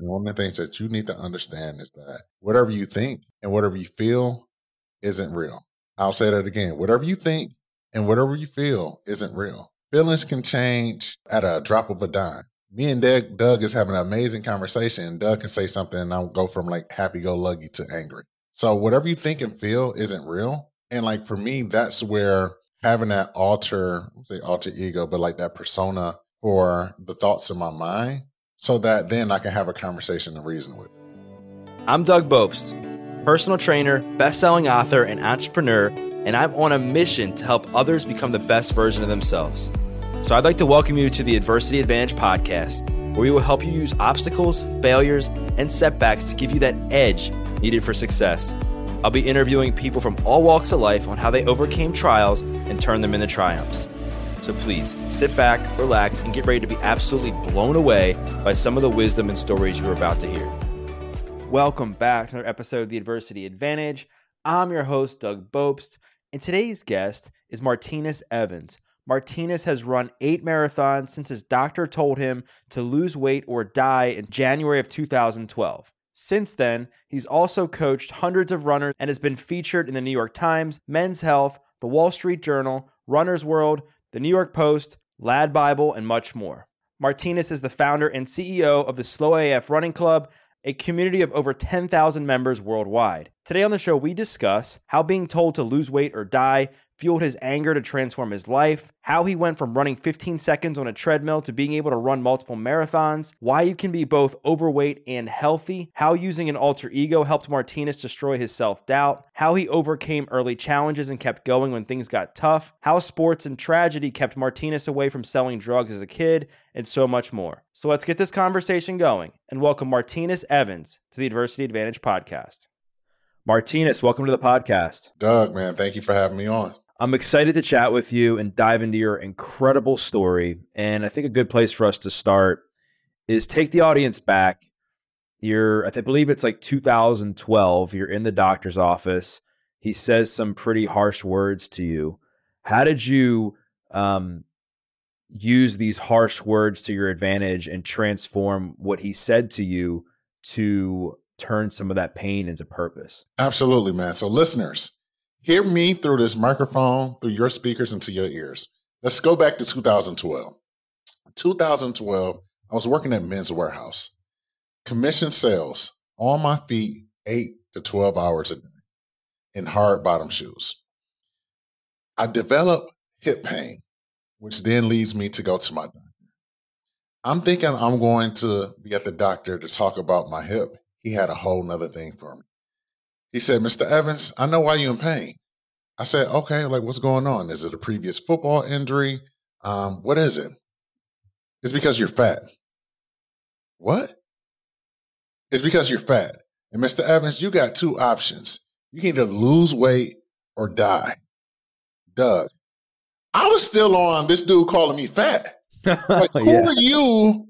One of the things that you need to understand is that whatever you think and whatever you feel isn't real. I'll say that again. Whatever you think and whatever you feel isn't real. Feelings can change at a drop of a dime. Me and Doug, Doug is having an amazing conversation, and Doug can say something, and I'll go from like happy go lucky to angry. So whatever you think and feel isn't real. And like for me, that's where having that alter, say alter ego, but like that persona for the thoughts in my mind, so that then I can have a conversation and reason with. I'm Doug Bopst, personal trainer, best-selling author, and entrepreneur, and I'm on a mission to help others become the best version of themselves. So I'd like to welcome you to the Adversity Advantage podcast, where we will help you use obstacles, failures, and setbacks to give you that edge needed for success. I'll be interviewing people from all walks of life on how they overcame trials and turned them into triumphs. So please sit back, relax, and get ready to be absolutely blown away by some of the wisdom and stories you're about to hear. Welcome back to another episode of The Adversity Advantage. I'm your host, Doug Bopst, and today's guest is Martinus Evans Martinus has run eight marathons since his doctor told him to lose weight or die in January of 2012. Since then, he's also coached hundreds of runners and has been featured in the New York Times, Men's Health, the Wall Street Journal, Runner's World, the New York Post, LADbible, and much more. Martinus is the founder and CEO of the Slow AF Running Club, a community of over 10,000 members worldwide. Today on the show, we discuss how being told to lose weight or die fueled his anger to transform his life, how he went from running 15 seconds on a treadmill to being able to run multiple marathons, why you can be both overweight and healthy, how using an alter ego helped Martinus destroy his self doubt, how he overcame early challenges and kept going when things got tough, how sports and tragedy kept Martinus away from selling drugs as a kid, and so much more. So let's get this conversation going and welcome Martinus Evans to the Adversity Advantage podcast. Martinus, welcome to the podcast. Doug, man, thank you for having me on. I'm excited to chat with you and dive into your incredible story. And I think a good place for us to start is take the audience back. You're, I believe it's like 2012. You're in the doctor's office. He says some pretty harsh words to you. How did you um, use these harsh words to your advantage and transform what he said to you to turn some of that pain into purpose? Absolutely, man. So, listeners, Hear me through this microphone, through your speakers, into your ears. Let's go back to 2012. 2012, I was working at Men's Wearhouse, Commission sales on my feet, eight to 12 hours a day in hard bottom shoes. I developed hip pain, which then leads me to go to my doctor. I'm thinking I'm going to be at the doctor to talk about my hip. He had a whole nother thing for me. He said, Mr. Evans, I know why you're in pain. I said, okay, like what's going on? Is it a previous football injury? Um, what is it? It's because you're fat. What? It's because you're fat. And Mr. Evans, you got two options. You can either lose weight or die. Doug, I was still on this dude calling me fat. Like, who yeah. are you?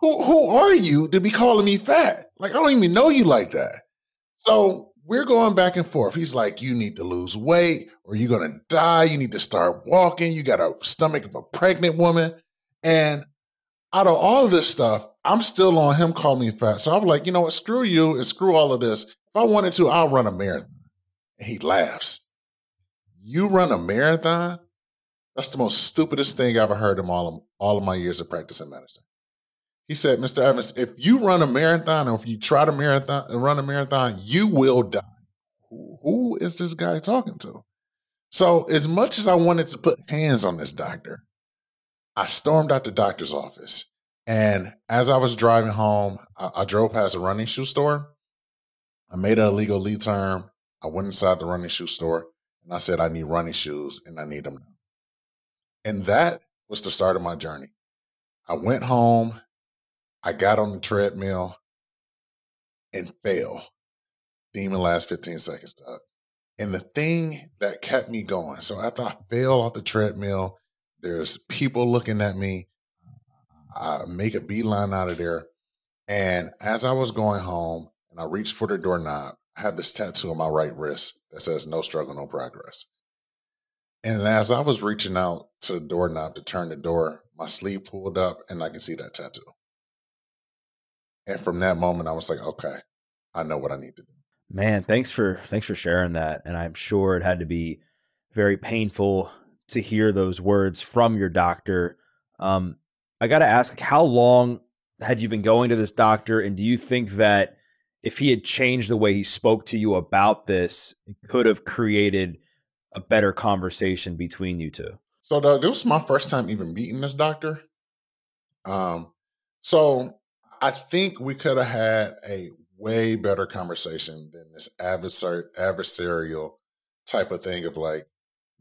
Who who are you to be calling me fat? Like, I don't even know you like that. So we're going back and forth. He's like, you need to lose weight or you're going to die. You need to start walking. You got a stomach of a pregnant woman. And out of all of this stuff, I'm still on him calling me fat. So I'm like, you know what? Screw you and screw all of this. If I wanted to, I'll run a marathon. And he laughs. You run a marathon? That's the most stupidest thing I've ever heard in all of, all of my years of practicing medicine. He said, Mr. Evans, if you run a marathon or if you try to marathon and run a marathon, you will die. Who, is this guy talking to? So, as much as I wanted to put hands on this doctor, I stormed out the doctor's office. And as I was driving home, I, I drove past a running shoe store. I made an illegal lead term. I went inside the running shoe store and I said, I need running shoes and I need them now. And that was the start of my journey. I went home I got on the treadmill and fell. Demon last 15 seconds, Doug. And the thing that kept me going. So after I fell off the treadmill, there's people looking at me. I make a beeline out of there. And as I was going home and I reached for the doorknob, I had this tattoo on my right wrist that says no struggle, no progress. And as I was reaching out to the doorknob to turn the door, my sleeve pulled up and I can see that tattoo. And from that moment, I was like, okay, I know what I need to do. Man, thanks for thanks for sharing that. And I'm sure it had to be very painful to hear those words from your doctor. Um, I got to ask, how long had you been going to this doctor? And do you think that if he had changed the way he spoke to you about this, it could have created a better conversation between you two? So the, this was my first time even meeting this doctor. Um, so I think we could have had a way better conversation than this adversar- adversarial type of thing of like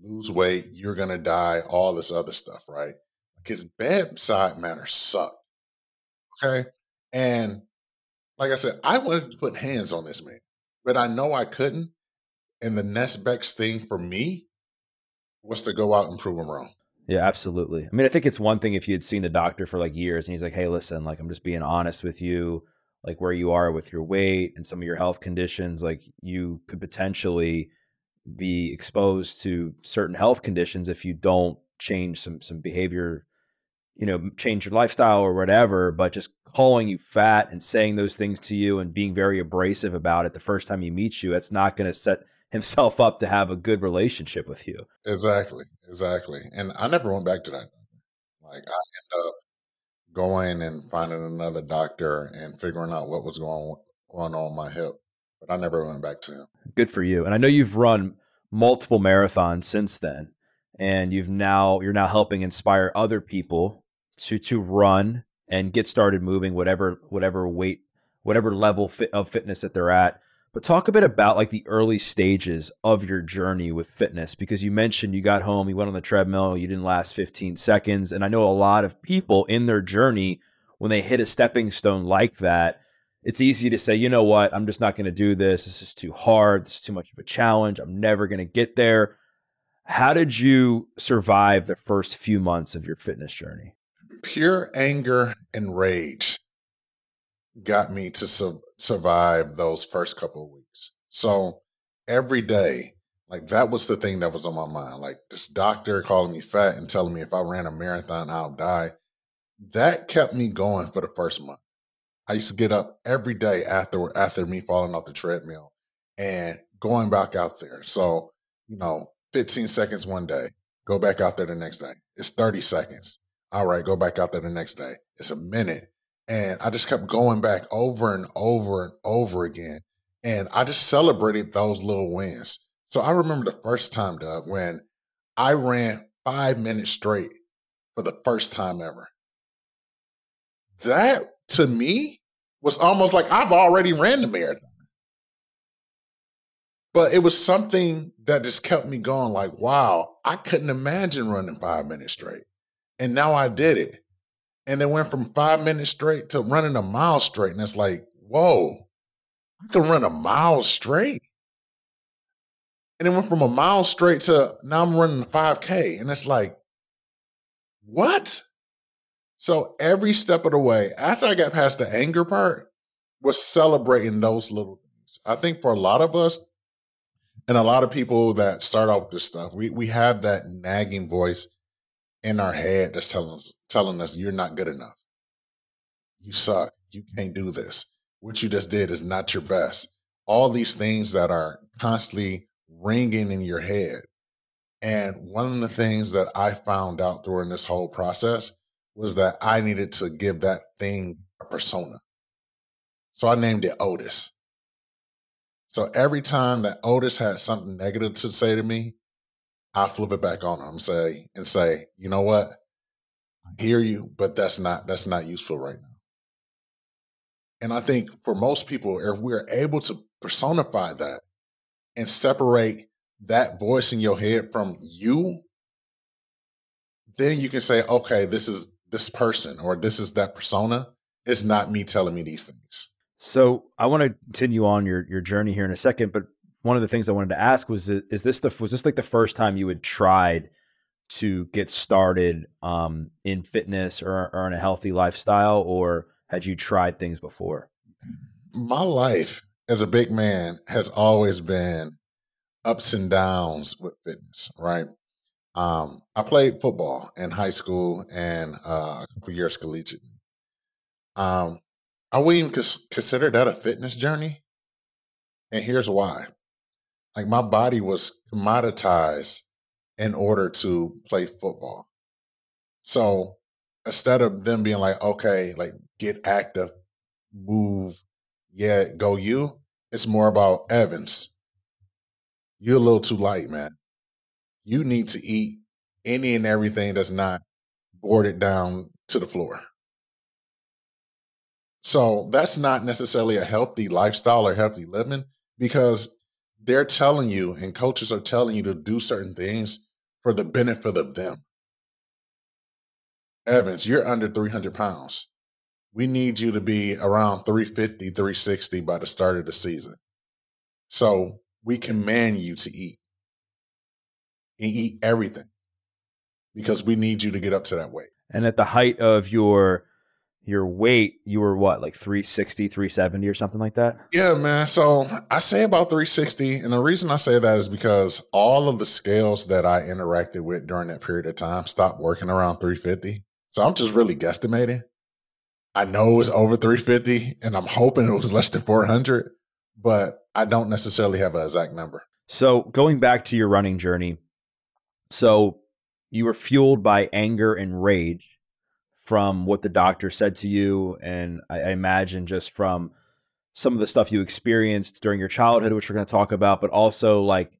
lose weight, you're gonna die, all this other stuff, right? His bedside manner sucked. Okay. And like I said, I wanted to put hands on this man, but I know I couldn't. And the next best thing for me was to go out and prove him wrong. Yeah, absolutely. I mean, I think it's one thing if you had seen the doctor for like years and he's like, hey, listen, like, I'm just being honest with you, like where you are with your weight and some of your health conditions, like, you could potentially be exposed to certain health conditions if you don't change some some behavior you know change your lifestyle or whatever but just calling you fat and saying those things to you and being very abrasive about it the first time he meets you that's not going to set himself up to have a good relationship with you. Exactly exactly and i never went back to that like i end up going and finding another doctor and figuring out what was going going on my hip but i never went back to him. Good for you and i know you've run multiple marathons since then and you've now you're now helping inspire other people to to run and get started moving whatever whatever weight whatever level fit of fitness that they're at but talk a bit about like the early stages of your journey with fitness because you mentioned you got home you went on the treadmill you didn't last 15 seconds and i know a lot of people in their journey when they hit a stepping stone like that it's easy to say you know what? I'm just not going to do this. This is too hard. This is too much of a challenge. I'm never going to get there. How did you survive the first few months of your fitness journey? Pure anger and rage got me to su- survive those first couple of weeks. So every day, like that was the thing that was on my mind. Like this doctor calling me fat and telling me if I ran a marathon, I'll die. That kept me going for the first month. I used to get up every day after after me falling off the treadmill and going back out there. So, you know, 15 seconds one day, go back out there the next day. It's 30 seconds. All right, go back out there the next day. It's a minute. And I just kept going back over and over and over again. And I just celebrated those little wins. So I remember the first time, Doug, when I ran five minutes straight for the first time ever. That to me was almost like I've already ran the marathon. But it was something that just kept me going like, wow, I couldn't imagine running five minutes straight. And now I did it. And it went from five minutes straight to running a mile straight. And it's like, whoa, I can run a mile straight. And it went from a mile straight to now I'm running a 5K. And it's like, what? So every step of the way, after I got past the anger part, was celebrating those little things. I think for a lot of us, and a lot of people that start out with this stuff, we we have that nagging voice in our head that's telling us telling us you're not good enough. You suck. You can't do this. What you just did is not your best. All these things that are constantly ringing in your head. And one of the things that I found out during this whole process was that I needed to give that thing a persona. So I named it Otis. So every time that Otis had something negative to say to me, I flip it back on him, say and say, you know what? I hear you, but that's not that's not useful right now. And I think for most people, if we're able to personify that and separate that voice in your head from you, then you can say, okay, this is this person or this is that persona. It's not me telling me these things. So I want to continue on your your journey here in a second, but one of the things I wanted to ask was is this the was this like the first time you had tried to get started um, in fitness or, or in a healthy lifestyle, or had you tried things before? My life as a big man has always been ups and downs with fitness, right? Um, I played football in high school and uh, a couple years collegiate. Um, I wouldn't even consider that a fitness journey. And here's why. Like my body was commoditized in order to play football. So instead of them being like, okay, like get active, move, yeah, go you, it's more about Evans. You're a little too light, man. You need to eat any and everything that's not boarded down to the floor. So that's not necessarily a healthy lifestyle or healthy living because they're telling you and coaches are telling you to do certain things for the benefit of them. Evans, you're under 300 pounds. We need you to be around 350, 360 by the start of the season. So we command you to eat and eat everything because we need you to get up to that weight. And at the height of your your weight, you were what, like 360, 370 or something like that? Yeah, man. So I say about 360. And the reason I say that is because all of the scales that I interacted with during that period of time stopped working around 350. So I'm just really guesstimating. I know it was over 350 and I'm hoping it was less than 400, but I don't necessarily have an exact number. So going back to your running journey, so you were fueled by anger and rage from what the doctor said to you, and I, I imagine just from some of the stuff you experienced during your childhood, which we're going to talk about, but also like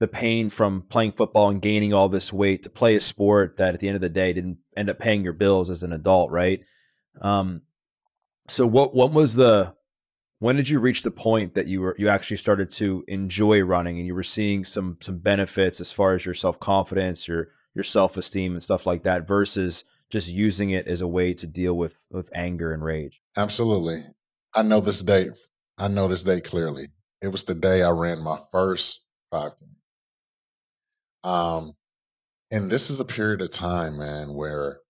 the pain from playing football and gaining all this weight to play a sport that at the end of the day didn't end up paying your bills as an adult, right? Um, so what what was the when did you reach the point that you were you actually started to enjoy running and you were seeing some some benefits as far as your self confidence, your your self esteem and stuff like that versus just using it as a way to deal with with anger and rage. Absolutely. I know this day. I know this day clearly. It was the day I ran my first 5K. Um, and this is a period of time, man, where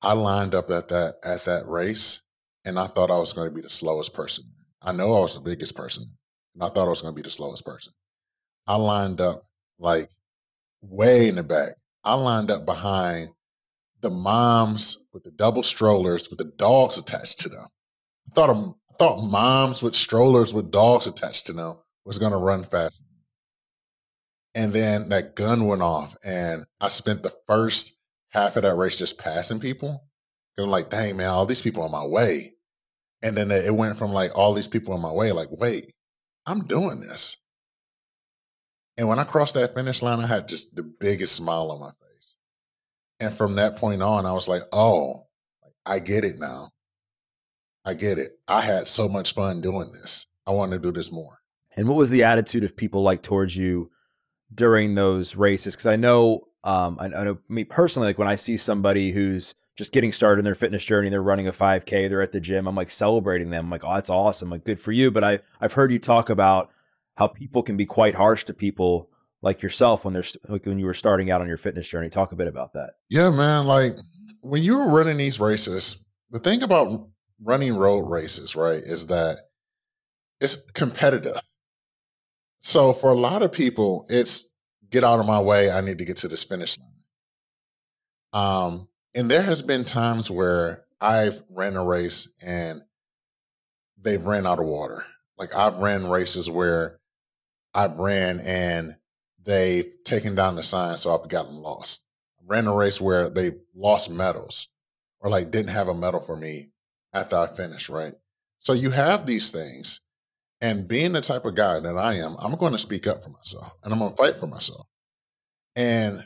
I lined up at that at that race, and I thought I was going to be the slowest person. I know I was the biggest person, and I thought I was going to be the slowest person. I lined up like way in the back. I lined up behind the moms with the double strollers with the dogs attached to them. I thought I thought moms with strollers with dogs attached to them was going to run fast. And then that gun went off, and I spent the first half of that race just passing people. I'm like, dang man, all these people on my way. And then it went from like all these people on my way, like, wait, I'm doing this. And when I crossed that finish line, I had just the biggest smile on my face. And from that point on, I was like, oh, I get it now. I get it. I had so much fun doing this. I want to do this more. And what was the attitude of people like towards you during those races? Because I know, um, I, I know me personally, like when I see somebody who's just getting started in their fitness journey, they're running a 5K, they're at the gym, I'm like celebrating them. I'm like, oh, that's awesome. Like, good for you. But I, I've heard you talk about how people can be quite harsh to people like yourself when there's like when you were starting out on your fitness journey. Talk a bit about that. Yeah, man. Like when you were running these races, the thing about running road races, right, is that it's competitive. So for a lot of people, it's get out of my way. I need to get to this finish line. Um, and there has been times where I've ran a race and they've ran out of water. Like I've ran races where I've ran and they've taken down the sign, so I've gotten lost. Ran a race where they lost medals or like didn't have a medal for me after I finished, right? So you have these things. And being the type of guy that I am, I'm going to speak up for myself and I'm going to fight for myself. And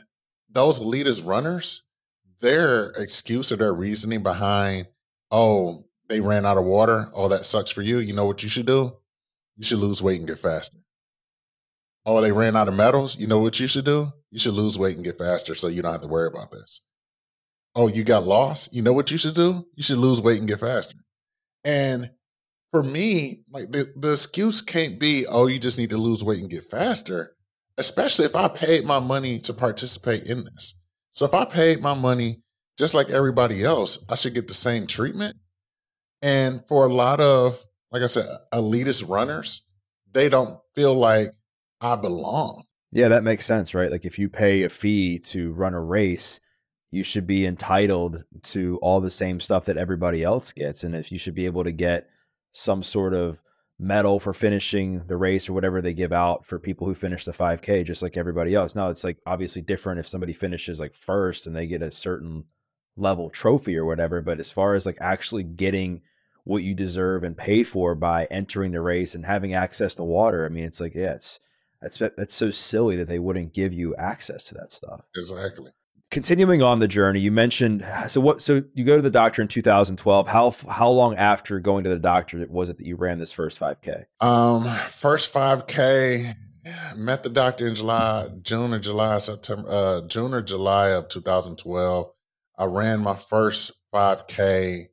those elitist runners, their excuse or their reasoning behind, oh, they ran out of water. Oh, that sucks for you. You know what you should do? You should lose weight and get faster oh, they ran out of medals. You know what you should do? You should lose weight and get faster so you don't have to worry about this. Oh, you got lost? You know what you should do? You should lose weight and get faster. And for me, like the, the excuse can't be, oh, you just need to lose weight and get faster, especially if I paid my money to participate in this. So if I paid my money just like everybody else, I should get the same treatment. And for a lot of, like I said, elitist runners, they don't feel like I belong. Yeah, that makes sense, right? Like if you pay a fee to run a race, you should be entitled to all the same stuff that everybody else gets. And if you should be able to get some sort of medal for finishing the race or whatever they give out for people who finish the 5K, just like everybody else. Now, it's like obviously different if somebody finishes like first and they get a certain level trophy or whatever. But as far as like actually getting what you deserve and pay for by entering the race and having access to water, I mean, it's like, yeah, it's that's that's so silly that they wouldn't give you access to that stuff. Exactly continuing on the journey, you mentioned so what? So you go to the doctor in 2012. How how long after going to the doctor was it that you ran this first 5K? Um, first 5K. Met the doctor in July, June or July, September, uh, June or July of 2012. I ran my first 5K.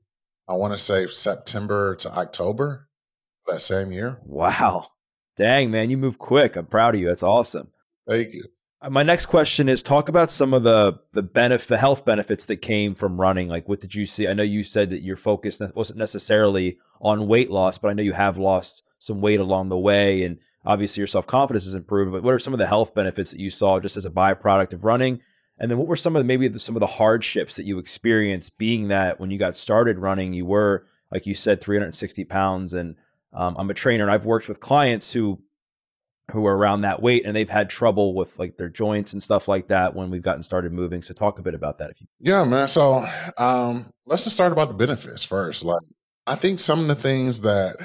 I want to say September to October that same year. Wow, dang man, you move quick. I'm proud of you. That's awesome. Thank you. Uh, my next question is talk about some of the the benefit the health benefits that came from running like what did you see i know you said that your focus wasn't necessarily on weight loss but i know you have lost some weight along the way and obviously your self-confidence has improved but what are some of the health benefits that you saw just as a byproduct of running and then what were some of the, maybe the, some of the hardships that you experienced being that when you got started running you were like you said 360 pounds and um, i'm a trainer and i've worked with clients who who are around that weight and they've had trouble with like their joints and stuff like that when we've gotten started moving. So talk a bit about that if you Yeah, man. So um let's just start about the benefits first. Like I think some of the things that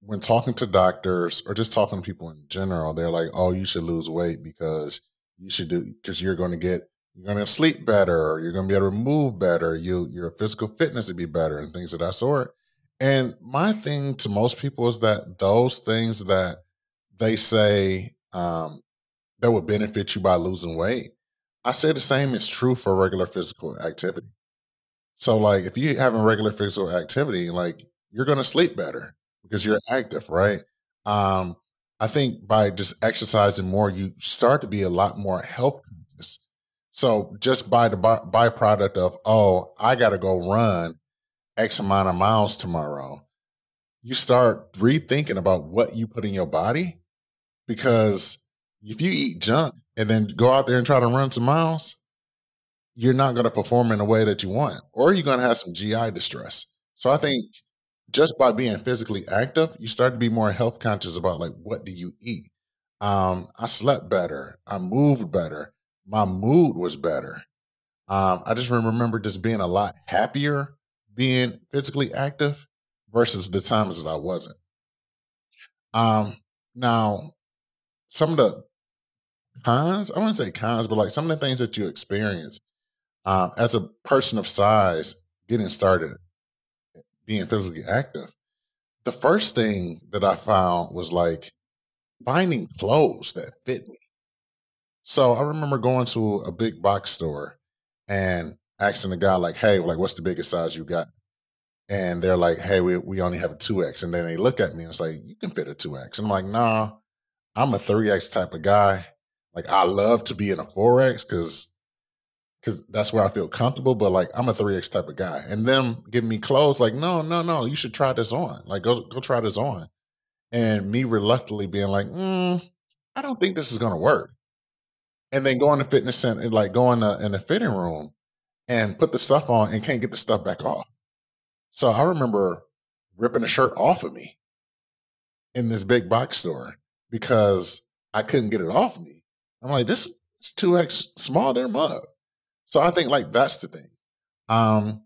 when talking to doctors or just talking to people in general, they're like, "Oh, you should lose weight because you should do because you're going to get you're going to sleep better, or you're going to be able to move better, you your physical fitness would be better, and things of that sort." And my thing to most people is that those things that they say um, that would benefit you by losing weight. I say the same is true for regular physical activity. So, like, if you're having regular physical activity, like, you're going to sleep better because you're active, right? Um, I think by just exercising more, you start to be a lot more health conscious. So, just by the by- byproduct of, oh, I got to go run X amount of miles tomorrow, you start rethinking about what you put in your body because if you eat junk and then go out there and try to run some miles, you're not going to perform in a way that you want, or you're going to have some GI distress. So I think just by being physically active, you start to be more health conscious about like what do you eat. Um, I slept better, I moved better, my mood was better. Um, I just remember just being a lot happier being physically active versus the times that I wasn't. Um, now some of the cons, I wouldn't say cons, but like some of the things that you experience um, as a person of size getting started, being physically active. The first thing that I found was like finding clothes that fit me. So I remember going to a big box store and asking the guy, like, hey, like, what's the biggest size you got? And they're like, hey, we, we only have a 2X. And then they look at me and it's like, you can fit a 2X. And I'm like, nah, I'm a 3X type of guy. Like I love to be in a 4X because because that's where I feel comfortable. But like I'm a 3X type of guy. And them giving me clothes, like, no, no, no, you should try this on. Like go go try this on. And me reluctantly being like, mm, I don't think this is gonna work. And then going to fitness center, like going to, in the fitting room and put the stuff on and can't get the stuff back off. So I remember ripping a shirt off of me in this big box store because I couldn't get it off me. I'm like, this is 2x small, mug. So I think like that's the thing. Um,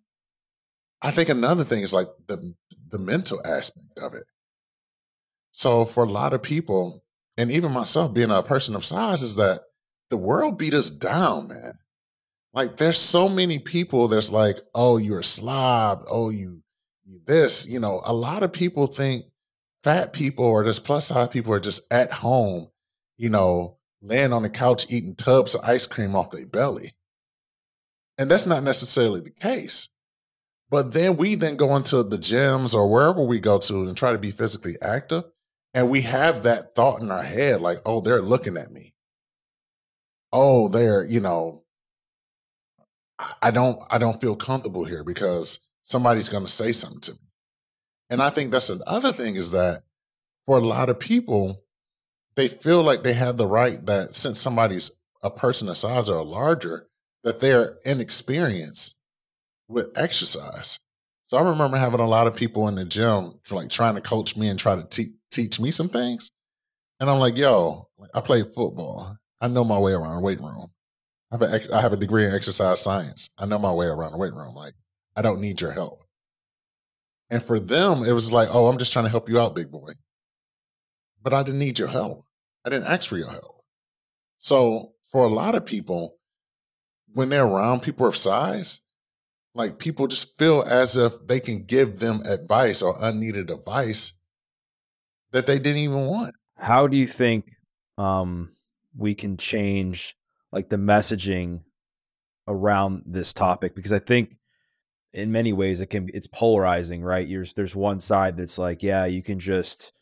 I think another thing is like the the mental aspect of it. So for a lot of people, and even myself being a person of size, is that the world beat us down, man. Like there's so many people that's like, oh, you're a slob, oh, you, this, you know, a lot of people think fat people or just plus size people are just at home, you know, laying on the couch eating tubs of ice cream off their belly. And that's not necessarily the case. But then we then go into the gyms or wherever we go to and try to be physically active. And we have that thought in our head like, oh, they're looking at me. Oh, they're, you know, I don't I don't feel comfortable here because somebody's going to say something to me. And I think that's another thing is that for a lot of people, they feel like they have the right that since somebody's a person of size or larger, that they're inexperienced with exercise. So I remember having a lot of people in the gym like trying to coach me and try to te- teach me some things. And I'm like, yo, I play football. I know my way around a weight room. I have, a, I have a degree in exercise science. I know my way around a weight room. Like, I don't need your help. And for them, it was like, oh, I'm just trying to help you out, big boy. But I didn't need your help. I didn't ask for your help. So for a lot of people, when they're around people of size, like people just feel as if they can give them advice or unneeded advice that they didn't even want. How do you think um, we can change like the messaging around this topic? Because I think in many ways it can it's polarizing, right? There's there's one side that's like, yeah, you can just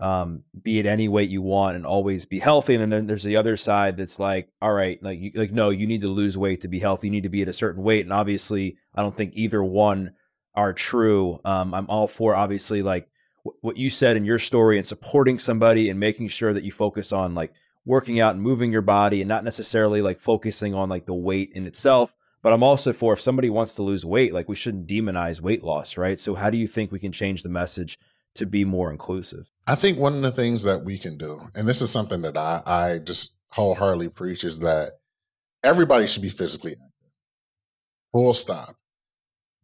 um, be it any weight you want and always be healthy. And then there's the other side that's like, all right, like, you, like, no, you need to lose weight to be healthy. You need to be at a certain weight. And obviously, I don't think either one are true. Um, I'm all for obviously like w- what you said in your story and supporting somebody and making sure that you focus on like working out and moving your body and not necessarily like focusing on like the weight in itself. But I'm also for if somebody wants to lose weight, like we shouldn't demonize weight loss, right? So how do you think we can change the message to be more inclusive? I think one of the things that we can do, and this is something that I, I just wholeheartedly preach, is that everybody should be physically active. Full stop.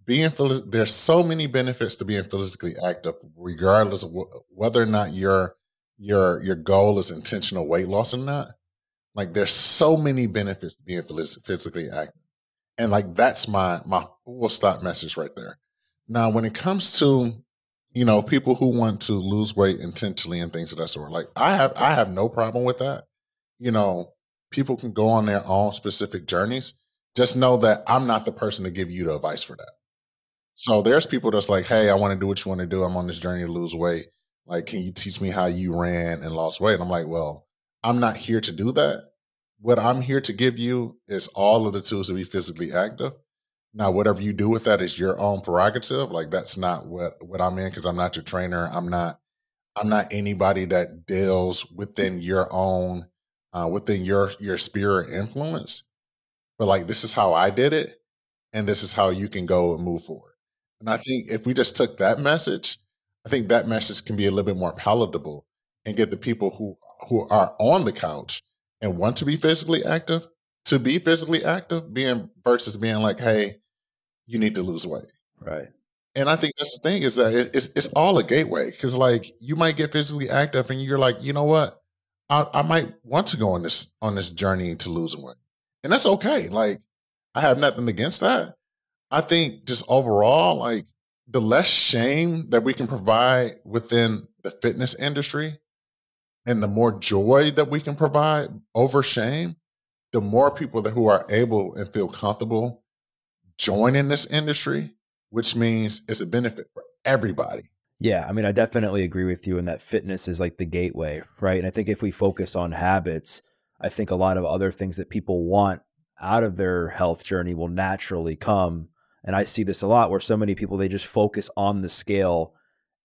Being there's so many benefits to being physically active, regardless of wh- whether or not your your your goal is intentional weight loss or not. Like there's so many benefits to being physically active, and like that's my my full stop message right there. Now, when it comes to you know, people who want to lose weight intentionally and things of that sort. Like I have I have no problem with that. You know, people can go on their own specific journeys. Just know that I'm not the person to give you the advice for that. So there's people that's like, hey, I want to do what you want to do. I'm on this journey to lose weight. Like, can you teach me how you ran and lost weight? And I'm like, well, I'm not here to do that. What I'm here to give you is all of the tools to be physically active now, whatever you do with that is your own prerogative. Like that's not what what I'm in because I'm not your trainer. I'm not I'm not anybody that deals within your own uh, within your your sphere of influence. But like this is how I did it, and this is how you can go and move forward. And I think if we just took that message, I think that message can be a little bit more palatable and get the people who who are on the couch and want to be physically active to be physically active, being versus being like, hey, you need to lose weight. Right. And I think that's the thing is that it's it's all a gateway because like you might get physically active and you're like, you know what, I, I might want to go on this on this journey to losing weight, and that's okay. Like I have nothing against that. I think just overall, like the less shame that we can provide within the fitness industry, and the more joy that we can provide over shame, the more people that who are able and feel comfortable joining this industry, which means it's a benefit for everybody. Yeah, I mean, I definitely agree with you in that fitness is like the gateway, right? And I think if we focus on habits, I think a lot of other things that people want out of their health journey will naturally come. And I see this a lot where so many people they just focus on the scale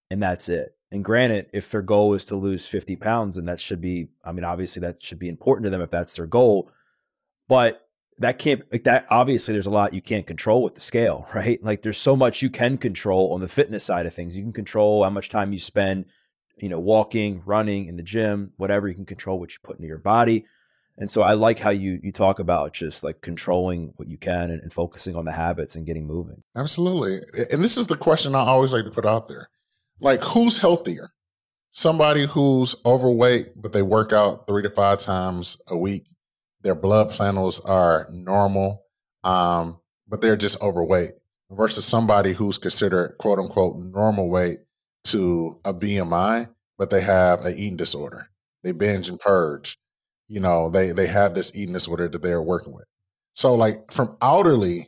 and that's it. And granted, if their goal is to lose 50 pounds, and that should be, I mean, obviously that should be important to them if that's their goal. But that can't like that obviously there's a lot you can't control with the scale right like there's so much you can control on the fitness side of things you can control how much time you spend you know walking running in the gym whatever you can control what you put into your body and so i like how you you talk about just like controlling what you can and, and focusing on the habits and getting moving. Absolutely. And this is the question i always like to put out there. Like who's healthier? Somebody who's overweight but they work out three to five times a week. Their blood panels are normal, um, but they're just overweight versus somebody who's considered quote unquote normal weight to a BMI, but they have an eating disorder. They binge and purge. You know, they they have this eating disorder that they're working with. So like from outerly,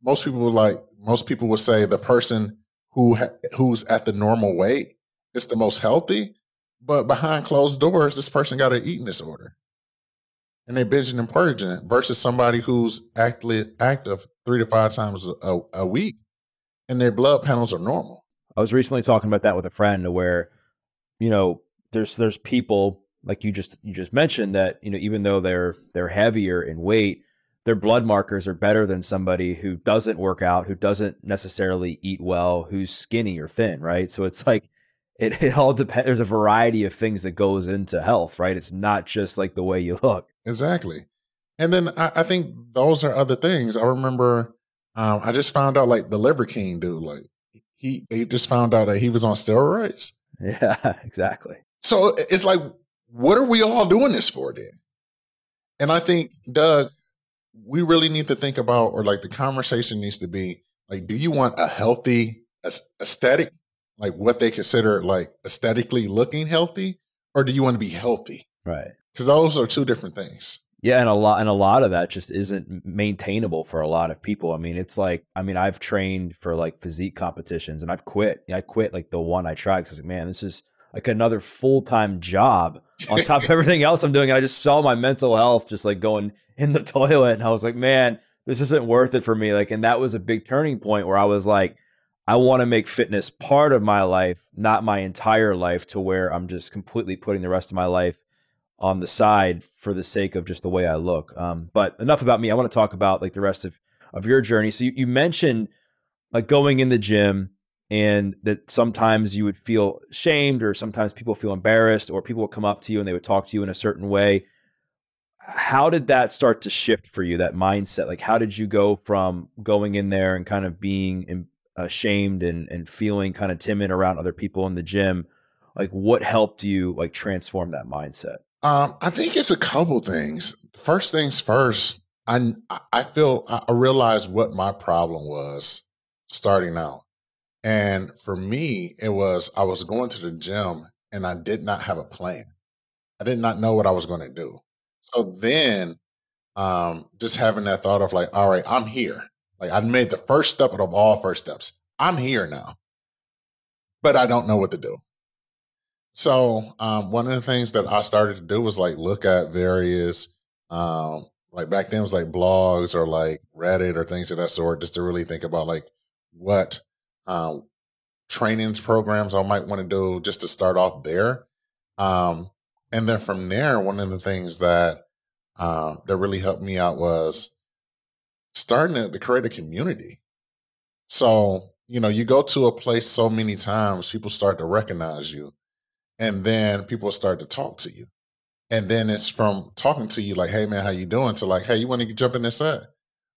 most people would like most people would say the person who ha- who's at the normal weight is the most healthy, but behind closed doors, this person got an eating disorder and they're binging and purging versus somebody who's actively active three to five times a, a, week and their blood panels are normal. I was recently talking about that with a friend where, you know, there's there's people like you just you just mentioned that, you know, even though they're they're heavier in weight, their blood markers are better than somebody who doesn't work out, who doesn't necessarily eat well, who's skinny or thin, right? So it's like it, it all depends. There's a variety of things that goes into health, right? It's not just like the way you look. Exactly. And then I, I think those are other things. I remember um, I just found out like the Liver King dude, like he, he just found out that he was on steroids. Yeah, exactly. So it's like, what are we all doing this for then? And I think, Doug, we really need to think about, or like the conversation needs to be like, do you want a healthy aesthetic, like what they consider like aesthetically looking healthy, or do you want to be healthy? Right. Because those are two different things. Yeah, and a lot and a lot of that just isn't maintainable for a lot of people. I mean, it's like I mean, I've trained for like physique competitions, and I've quit. I quit like the one I tried because like, man, this is like another full time job on top of everything else I'm doing. I just saw my mental health just like going in the toilet, and I was like, man, this isn't worth it for me. Like, and that was a big turning point where I was like, I want to make fitness part of my life, not my entire life, to where I'm just completely putting the rest of my life on the side for the sake of just the way I look. Um, but enough about me. I want to talk about like the rest of of your journey. So you, you mentioned like going in the gym and that sometimes you would feel shamed or sometimes people feel embarrassed or people would come up to you and they would talk to you in a certain way. How did that start to shift for you, that mindset? Like, how did you go from going in there and kind of being ashamed and, and feeling kind of timid around other people in the gym? Like, what helped you like transform that mindset? Um, I think it's a couple things. First things first, I I feel I realized what my problem was starting out. And for me, it was I was going to the gym and I did not have a plan. I did not know what I was going to do. So then um, just having that thought of like, all right, I'm here. Like I made the first step of all first steps. I'm here now. But I don't know what to do. So um, one of the things that I started to do was like look at various, um, like back then was like blogs or like Reddit or things of that sort, just to really think about like what uh, trainings programs I might want to do just to start off there. Um, and then from there, one of the things that uh, that really helped me out was starting to, to create a community. So you know, you go to a place so many times, people start to recognize you and then people start to talk to you and then it's from talking to you like hey man how you doing to like hey you want to jump in this set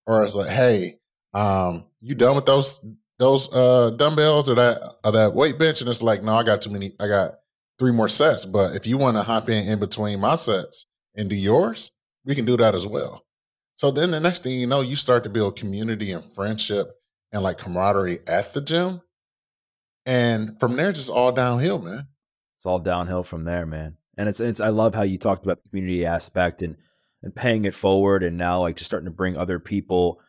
or it's like hey um you done with those those uh dumbbells or that or that weight bench and it's like no i got too many i got three more sets. But if you want to hop in in between my sets and do yours we can do that as well. So then the next thing you know you start to build community and friendship and like camaraderie at the gym. And from there just all downhill man. It's all downhill from there, man. And it's it's I love how you talked about the community aspect and and paying it forward, and now like just starting to bring other people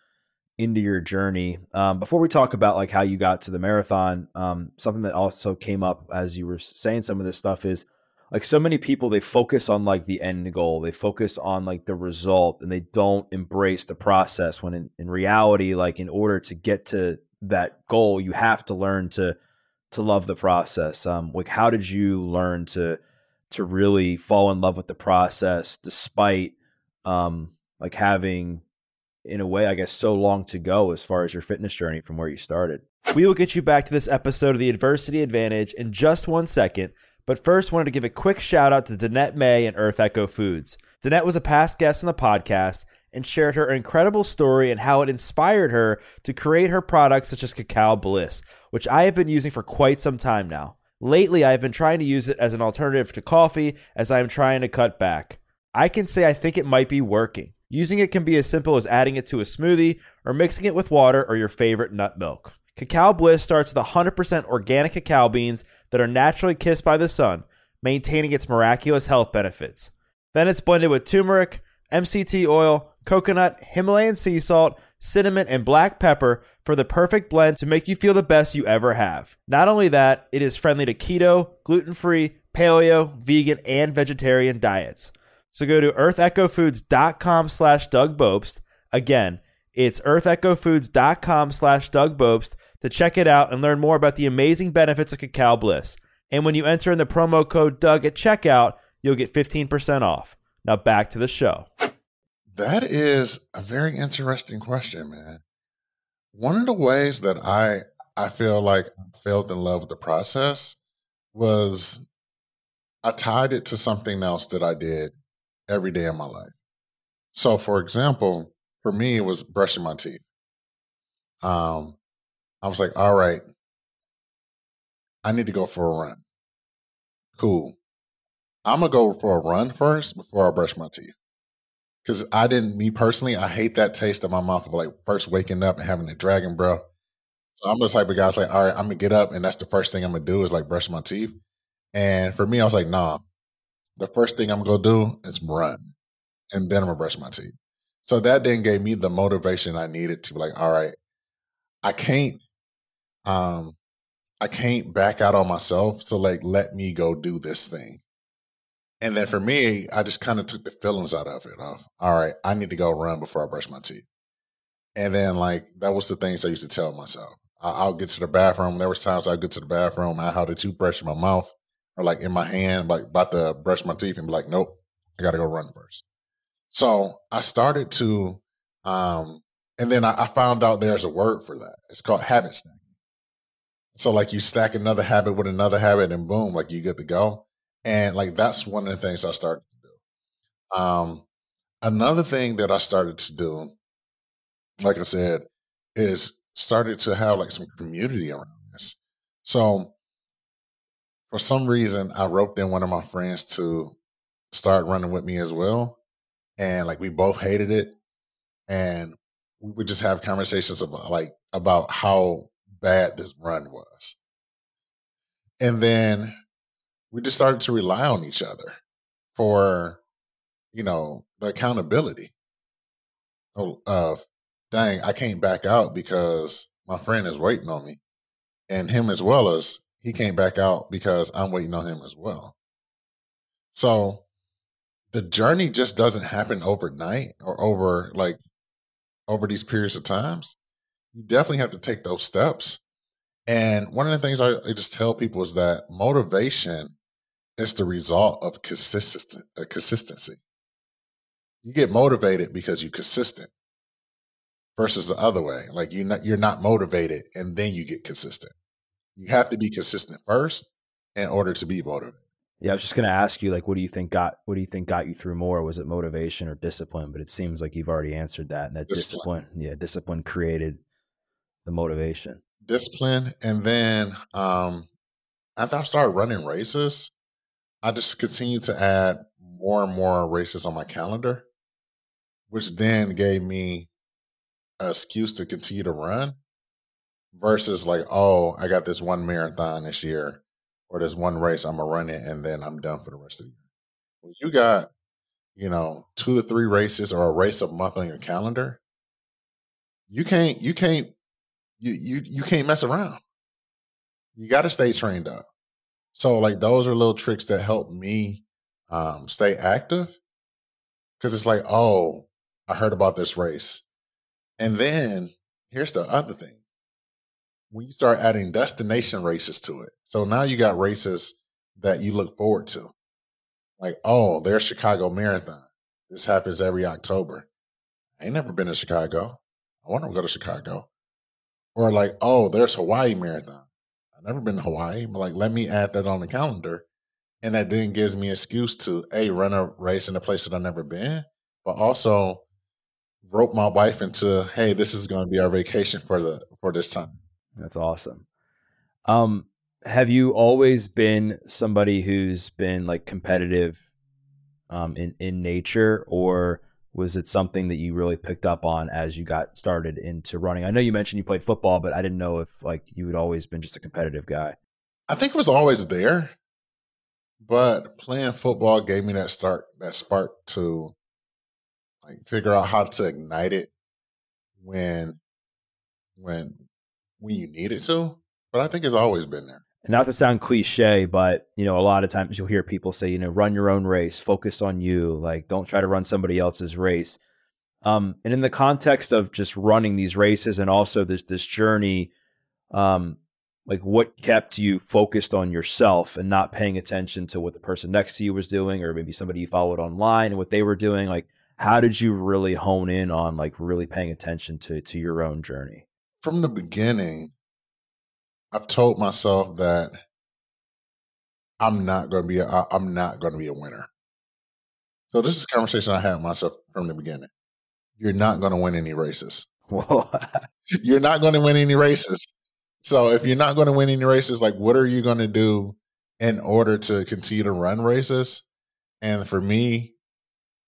into your journey. Um, before we talk about like how you got to the marathon, um, something that also came up as you were saying some of this stuff is like so many people they focus on like the end goal, they focus on like the result, and they don't embrace the process. When in, in reality, like in order to get to that goal, you have to learn to to love the process? Um, like, how did you learn to to really fall in love with the process, despite um, like having, in a way, I guess, so long to go as far as your fitness journey from where you started? We will get you back to this episode of the Adversity Advantage in just one second. But first, wanted to give a quick shout out to Danette May and Earth Echo Foods. Danette was a past guest on the podcast and shared her incredible story and how it inspired her to create her products such as Cacao Bliss, which I have been using for quite some time now. Lately, I have been trying to use it as an alternative to coffee as I am trying to cut back. I can say I think it might be working. Using it can be as simple as adding it to a smoothie or mixing it with water or your favorite nut milk. Cacao Bliss starts with 100% organic cacao beans that are naturally kissed by the sun, maintaining its miraculous health benefits. Then it's blended with turmeric, MCT oil, coconut, Himalayan sea salt, cinnamon, and black pepper for the perfect blend to make you feel the best you ever have. Not only that, it is friendly to keto, gluten free, paleo, vegan, and vegetarian diets. So go to earthechofoods.com slash Doug Bopst. Again, it's earthechofoods.com slash Doug Bopst to check it out and learn more about the amazing benefits of Cacao Bliss. And when you enter in the promo code Doug at checkout, you'll get 15% off. Now back to the show That is a very interesting question, man. One of the ways that I I feel like I fell in love with the process was I tied it to something else that I did every day of my life. So, for example, for me, it was brushing my teeth. Um, I was like, all right, I need to go for a run. Cool. I'm gonna go for a run first before I brush my teeth. Cause I didn't, me personally, I hate that taste in my mouth of like first waking up and having the dragon breath. So I'm the type of guy that's like, all right, I'm gonna get up and that's the first thing I'm gonna do is like brush my teeth. And for me, I was like, nah, the first thing I'm gonna do is run. And then I'm gonna brush my teeth. So that then gave me the motivation I needed to be like, all right, I can't um I can't back out on myself. So like let me go do this thing. And then for me, I just kind of took the feelings out of it. Of all right, I need to go run before I brush my teeth. And then like that was the things I used to tell myself. I- will get to the bathroom. There was times I'd get to the bathroom, I had the toothbrush in my mouth or like in my hand, like about to brush my teeth and be like, nope, I gotta go run first. So I started to um and then I, I found out there's a word for that. It's called habit stacking. So like you stack another habit with another habit and boom, like you get to go. And like that's one of the things I started to do. Um, another thing that I started to do, like I said, is started to have like some community around this. So for some reason, I roped in one of my friends to start running with me as well. And like we both hated it. And we would just have conversations about like about how bad this run was. And then we just started to rely on each other for, you know, the accountability of, dang, I can't back out because my friend is waiting on me. And him as well as he can't back out because I'm waiting on him as well. So the journey just doesn't happen overnight or over like over these periods of times. You definitely have to take those steps. And one of the things I, I just tell people is that motivation is the result of consistent uh, consistency. You get motivated because you're consistent versus the other way. Like you're not you're not motivated and then you get consistent. You have to be consistent first in order to be motivated. Yeah, I was just going to ask you, like, what do you think got what do you think got you through more? Was it motivation or discipline? But it seems like you've already answered that. And that discipline, discipline yeah, discipline created the motivation. Discipline, and then um, after I started running races, I just continued to add more and more races on my calendar, which then gave me an excuse to continue to run versus like, oh, I got this one marathon this year or this one race, I'm gonna run it and then I'm done for the rest of the year. When you got, you know, two to three races or a race a month on your calendar, you can't you can't you you you can't mess around. You gotta stay trained up. So like those are little tricks that help me um, stay active because it's like, oh, I heard about this race, and then here's the other thing: when you start adding destination races to it, so now you got races that you look forward to, like, oh, there's Chicago Marathon. This happens every October. I ain't never been to Chicago. I want to go to Chicago. Or like, oh, there's Hawaii Marathon. I've never been to Hawaii, but like, let me add that on the calendar. And that then gives me excuse to a run a race in a place that I've never been, but also rope my wife into, hey, this is going to be our vacation for the for this time. That's awesome. Um, have you always been somebody who's been like competitive um, in in nature, or was it something that you really picked up on as you got started into running? I know you mentioned you played football, but I didn't know if like you had always been just a competitive guy. I think it was always there, but playing football gave me that start, that spark to like figure out how to ignite it when, when, when you need it to. But I think it's always been there not to sound cliche, but you know, a lot of times you'll hear people say, you know, run your own race, focus on you, like don't try to run somebody else's race. Um, and in the context of just running these races and also this this journey, um, like what kept you focused on yourself and not paying attention to what the person next to you was doing, or maybe somebody you followed online and what they were doing, like how did you really hone in on like really paying attention to to your own journey? From the beginning, I've told myself that I'm not going to be a, I'm not going to be a winner. So this is a conversation I had with myself from the beginning. You're not going to win any races. Whoa. you're not going to win any races. So if you're not going to win any races, like what are you going to do in order to continue to run races? And for me,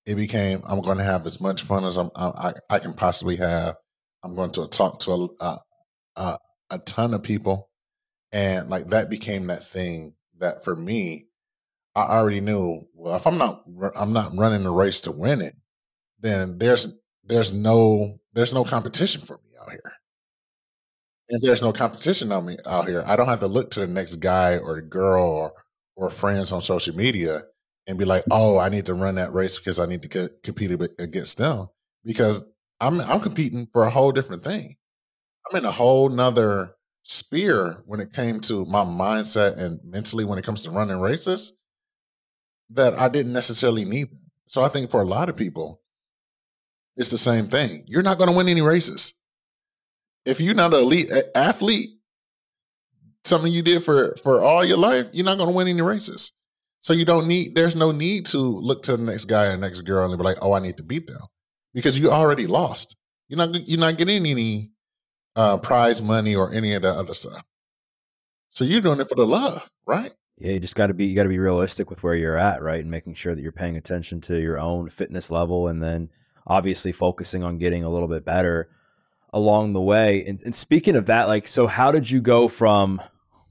it became I'm going to have as much fun as I'm, I, I can possibly have. I'm going to talk to a, a, a ton of people, and like that became that thing that for me, I already knew. Well, if I'm not I'm not running the race to win it, then there's there's no there's no competition for me out here. If there's no competition on me out here, I don't have to look to the next guy or girl or or friends on social media and be like, oh, I need to run that race because I need to get, compete against them because I'm I'm competing for a whole different thing. I'm in a whole nother sphere when it came to my mindset and mentally when it comes to running races that I didn't necessarily need. So I think for a lot of people, it's the same thing. You're not going to win any races. If you're not an elite athlete, something you did for for all your life, you're not going to win any races. So you don't need. There's no need to look to the next guy or next girl and be like, "Oh, I need to beat them," because you already lost. You're not. You're not getting any uh, prize money or any of that other stuff. So you're doing it for the love, right? Yeah, you just got to be. You got to be realistic with where you're at, right, and making sure that you're paying attention to your own fitness level, and then obviously focusing on getting a little bit better along the way. And, and speaking of that, like, so how did you go from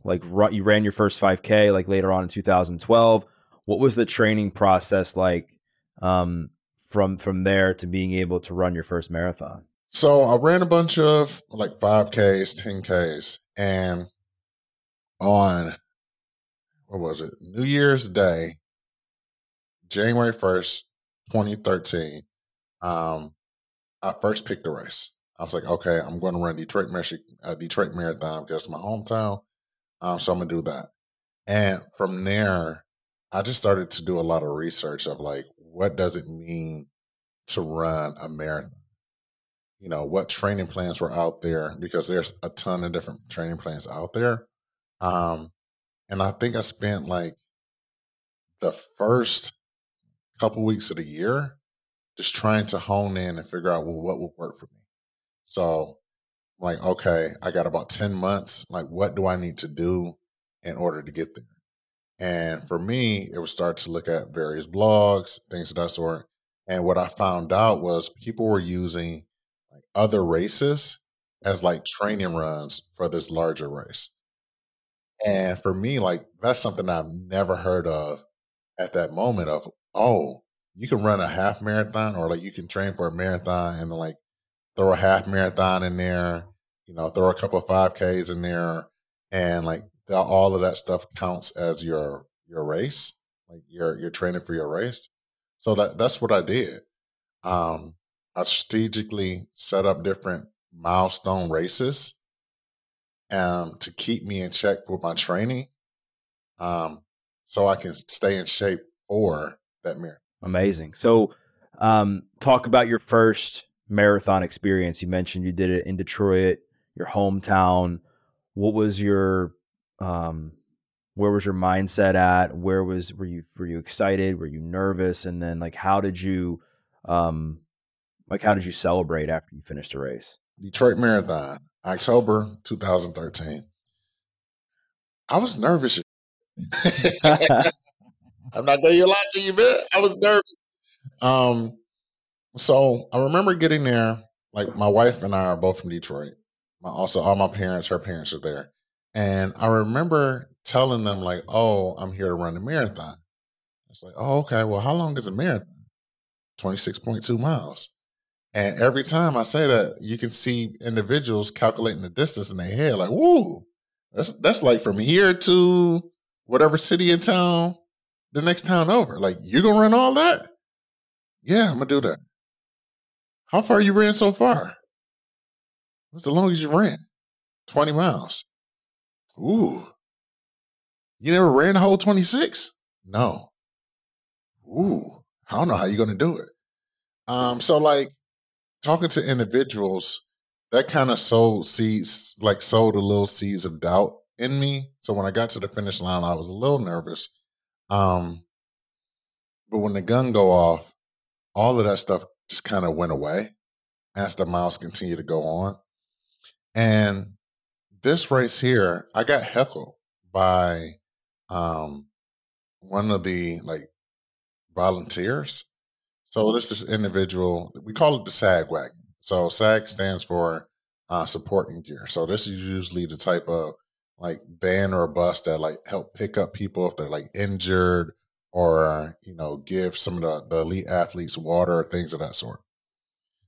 like run, you ran your first 5K like later on in 2012? What was the training process like um, from from there to being able to run your first marathon? So I ran a bunch of like 5Ks, 10Ks, and on what was it? New Year's Day, January 1st, 2013, um, I first picked the race. I was like, okay, I'm going to run Detroit, Michigan, uh, Detroit Marathon because it's my hometown. Um, so I'm gonna do that. And from there, I just started to do a lot of research of like, what does it mean to run a marathon? You know, what training plans were out there because there's a ton of different training plans out there. Um, and I think I spent like the first couple weeks of the year just trying to hone in and figure out well, what would work for me. So, like, okay, I got about 10 months. Like, what do I need to do in order to get there? And for me, it would start to look at various blogs, things of that sort. And what I found out was people were using other races as like training runs for this larger race. And for me, like that's something I've never heard of at that moment of, oh, you can run a half marathon or like you can train for a marathon and like throw a half marathon in there, you know, throw a couple of 5Ks in there and like all of that stuff counts as your your race. Like you're you're training for your race. So that that's what I did. Um I strategically set up different milestone races um to keep me in check for my training. Um so I can stay in shape for that mirror. Amazing. So, um, talk about your first marathon experience. You mentioned you did it in Detroit, your hometown. What was your um, where was your mindset at? Where was were you were you excited? Were you nervous? And then like how did you um like how did you celebrate after you finished the race? Detroit Marathon, October 2013. I was nervous. I'm not gonna lie to you, man. I was nervous. Um, so I remember getting there. Like my wife and I are both from Detroit. My, also, all my parents, her parents are there, and I remember telling them like, "Oh, I'm here to run a marathon." It's like, "Oh, okay. Well, how long is a marathon?" Twenty six point two miles. And every time I say that, you can see individuals calculating the distance in their head, like, "Whoa, that's that's like from here to whatever city and town the next town over. Like, you gonna run all that? Yeah, I'm gonna do that. How far you ran so far? What's the longest you ran? 20 miles. Ooh. You never ran the whole 26? No. Ooh. I don't know how you're gonna do it. Um, so like talking to individuals, that kind of sowed seeds, like sowed a little seeds of doubt in me. So when I got to the finish line, I was a little nervous. Um, but when the gun go off, all of that stuff just kind of went away as the miles continued to go on. And this race here, I got heckled by um one of the like volunteers. So this is individual, we call it the SAG wagon. So SAG stands for uh, supporting gear. So this is usually the type of like van or bus that like help pick up people if they're like injured or you know give some of the, the elite athletes water things of that sort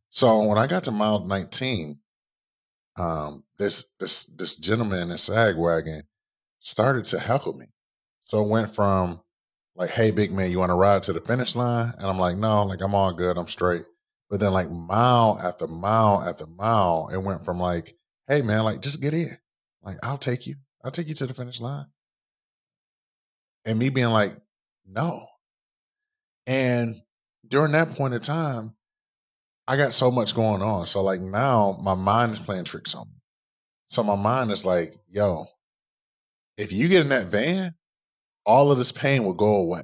so when i got to mile 19 um, this this this gentleman in the sag wagon started to heckle me. So it went from like hey big man you want to ride to the finish line? And i'm like no like i'm all good i'm straight. But then like mile after mile after mile it went from like hey man like just get in. Like i'll take you. I'll take you to the finish line. And me being like no. And during that point of time, I got so much going on. So like now my mind is playing tricks on me. So my mind is like, yo, if you get in that van, all of this pain will go away.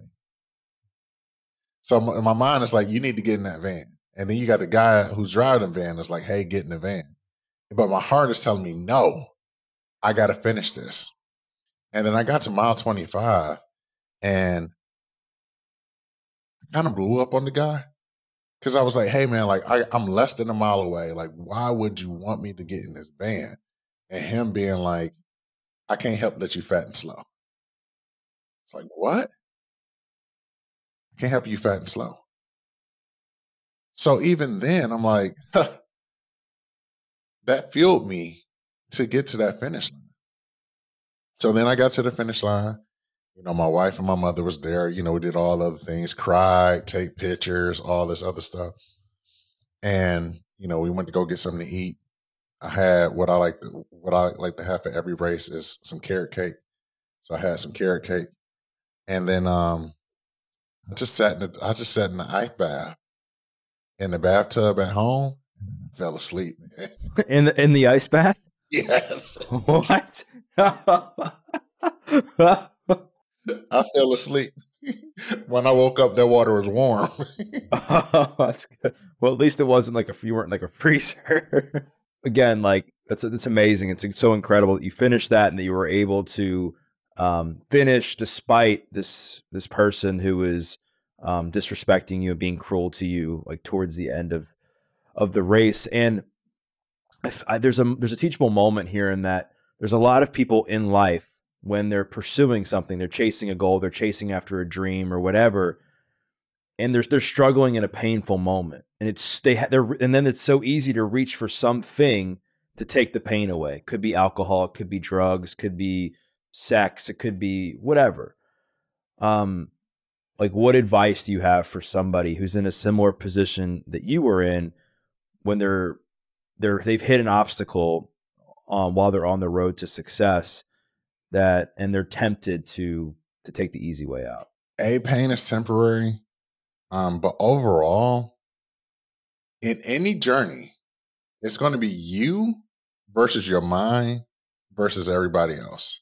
So my, my mind is like, you need to get in that van. And then you got the guy who's driving the van that's like, hey, get in the van. But my heart is telling me, no, I got to finish this. And then I got to mile 25 and I kind of blew up on the guy because I was like, "Hey, man, like I, I'm less than a mile away. Like, why would you want me to get in this van?" And him being like, "I can't help that you fat and slow." It's like, what? I can't help you fat and slow. So even then, I'm like, huh, that fueled me to get to that finish line. So then I got to the finish line you know, my wife and my mother was there. You know, we did all other things, cried, take pictures, all this other stuff. And, you know, we went to go get something to eat. I had what I like to, what I like to have for every race is some carrot cake. So I had some carrot cake. And then um I just sat in the I just sat in the ice bath in the bathtub at home and fell asleep. in the in the ice bath? Yes. What? I fell asleep. when I woke up, that water was warm. oh, that's good. Well, at least it wasn't like a you weren't like a freezer. Again, like that's that's amazing. It's so incredible that you finished that and that you were able to um, finish despite this this person who was um, disrespecting you and being cruel to you, like towards the end of of the race. And I, there's a there's a teachable moment here in that there's a lot of people in life when they're pursuing something, they're chasing a goal, they're chasing after a dream or whatever, and they're they're struggling in a painful moment, and it's they they're and then it's so easy to reach for something to take the pain away. It could be alcohol, it could be drugs, could be sex, it could be whatever. Um, like what advice do you have for somebody who's in a similar position that you were in when they're they're they've hit an obstacle um, while they're on the road to success that and they're tempted to to take the easy way out. A pain is temporary, um, but overall, in any journey, it's going to be you versus your mind versus everybody else.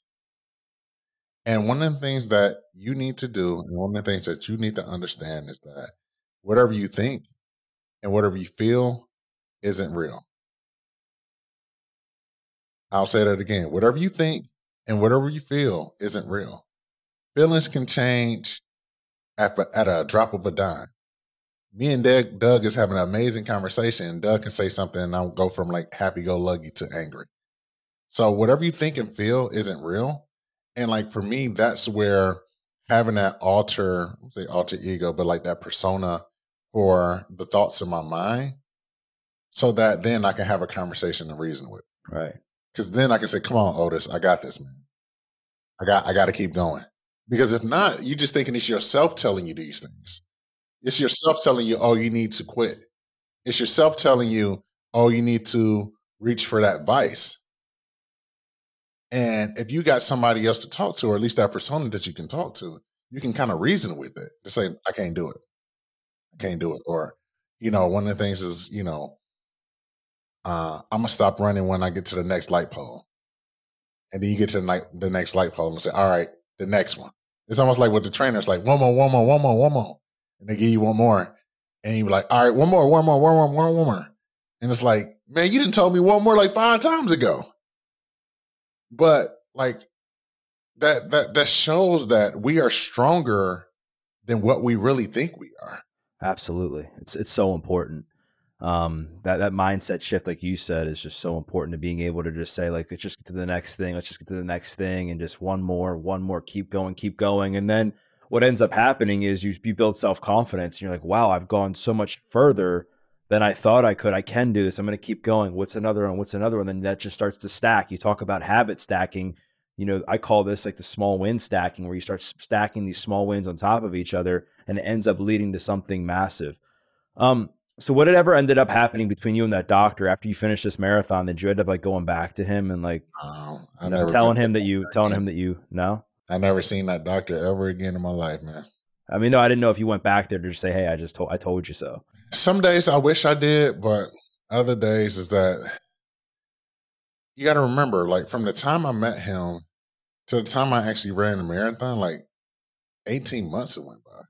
And one of the things that you need to do, and one of the things that you need to understand is that whatever you think and whatever you feel isn't real. I'll say that again. Whatever you think and whatever you feel isn't real. Feelings can change at, at a drop of a dime. Me and Doug, Doug is having an amazing conversation, and Doug can say something, and I'll go from like happy go lucky to angry. So whatever you think and feel isn't real. And like for me, that's where having that alter, say alter ego, but like that persona for the thoughts in my mind, so that then I can have a conversation and reason with. Right. Because then I can say, "Come on, Otis, I got this, man. I got, I got to keep going." Because if not, you're just thinking it's yourself telling you these things. It's yourself telling you, "Oh, you need to quit." It's yourself telling you, "Oh, you need to reach for that vice." And if you got somebody else to talk to, or at least that persona that you can talk to, you can kind of reason with it to say, "I can't do it. I can't do it," or you know, one of the things is, you know, uh, I'm gonna stop running when I get to the next light pole. And then you get to the, night, the next light pole and say, all right, the next one. It's almost like with the trainers, like one more, one more, one more, one more. And they give you one more. And you're like, all right, one more, one more, one more, one more, one more. And it's like, man, you didn't tell me one more like five times ago. But like that that that shows that we are stronger than what we really think we are. Absolutely. It's it's so important. Um, that that mindset shift, like you said, is just so important to being able to just say, like, let's just get to the next thing, let's just get to the next thing, and just one more, one more, keep going, keep going, and then what ends up happening is you you build self confidence, and you're like, wow, I've gone so much further than I thought I could. I can do this. I'm going to keep going. What's another one? What's another one? Then that just starts to stack. You talk about habit stacking. You know, I call this like the small win stacking, where you start stacking these small wins on top of each other, and it ends up leading to something massive. Um, so what had ever ended up happening between you and that doctor after you finished this marathon? Did you end up like going back to him and like I you know, telling him that you telling again. him that you no? I never seen that doctor ever again in my life, man. I mean, no, I didn't know if you went back there to just say, "Hey, I just told I told you so." Some days I wish I did, but other days is that you got to remember, like from the time I met him to the time I actually ran the marathon, like 18 months it went by.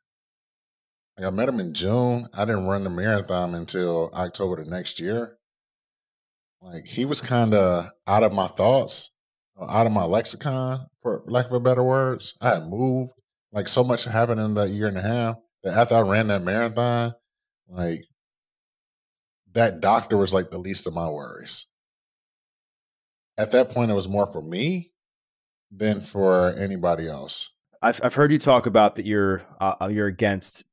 Like I met him in June. I didn't run the marathon until October the next year. Like he was kind of out of my thoughts, out of my lexicon, for lack of a better words. I had moved. Like so much happened in that year and a half that after I ran that marathon, like that doctor was like the least of my worries. At that point, it was more for me than for anybody else. I've I've heard you talk about that you're uh, you're against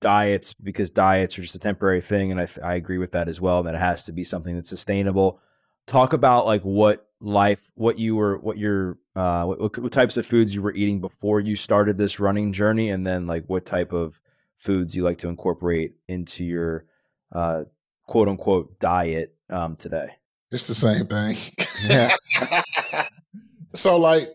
diets because diets are just a temporary thing, and I I agree with that as well. That it has to be something that's sustainable. Talk about like what life, what you were, what your uh, what, what types of foods you were eating before you started this running journey, and then like what type of foods you like to incorporate into your uh, quote unquote diet um, today. It's the same thing. Yeah. so like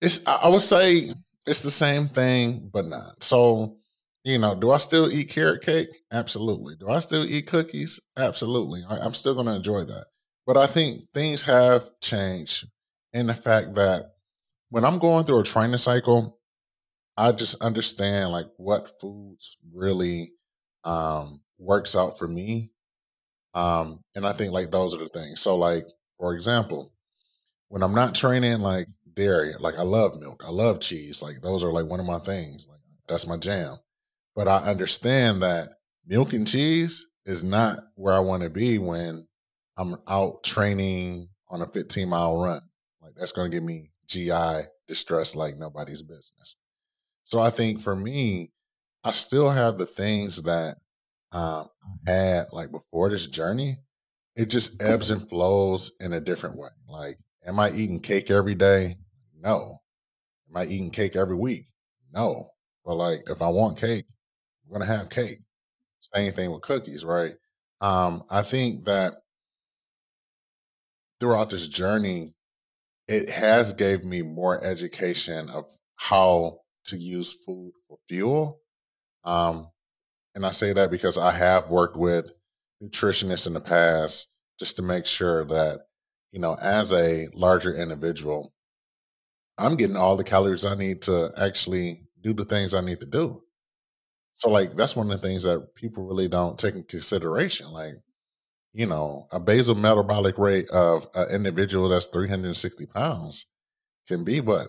it's I I would say it's the same thing, but not. So, you know, do I still eat carrot cake? Absolutely. Do I still eat cookies? Absolutely. I, I'm still gonna enjoy that. But I think things have changed in the fact that when I'm going through a training cycle, I just understand like what foods really um works out for me um, and I think like those are the things. So like, for example, when I'm not training like dairy, like I love milk, I love cheese, like those are like one of my things. Like that's my jam. But I understand that milk and cheese is not where I want to be when I'm out training on a 15 mile run. Like that's going to give me GI distress like nobody's business. So I think for me, I still have the things that um, I had like before this journey. It just ebbs and flows in a different way. Like, am I eating cake every day? No. Am I eating cake every week? No. But like, if I want cake, I'm gonna have cake. Same thing with cookies, right? Um, I think that throughout this journey, it has gave me more education of how to use food for fuel. Um, and I say that because I have worked with nutritionists in the past just to make sure that, you know, as a larger individual, I'm getting all the calories I need to actually do the things I need to do. So, like, that's one of the things that people really don't take in consideration. Like, you know, a basal metabolic rate of an individual that's 360 pounds can be what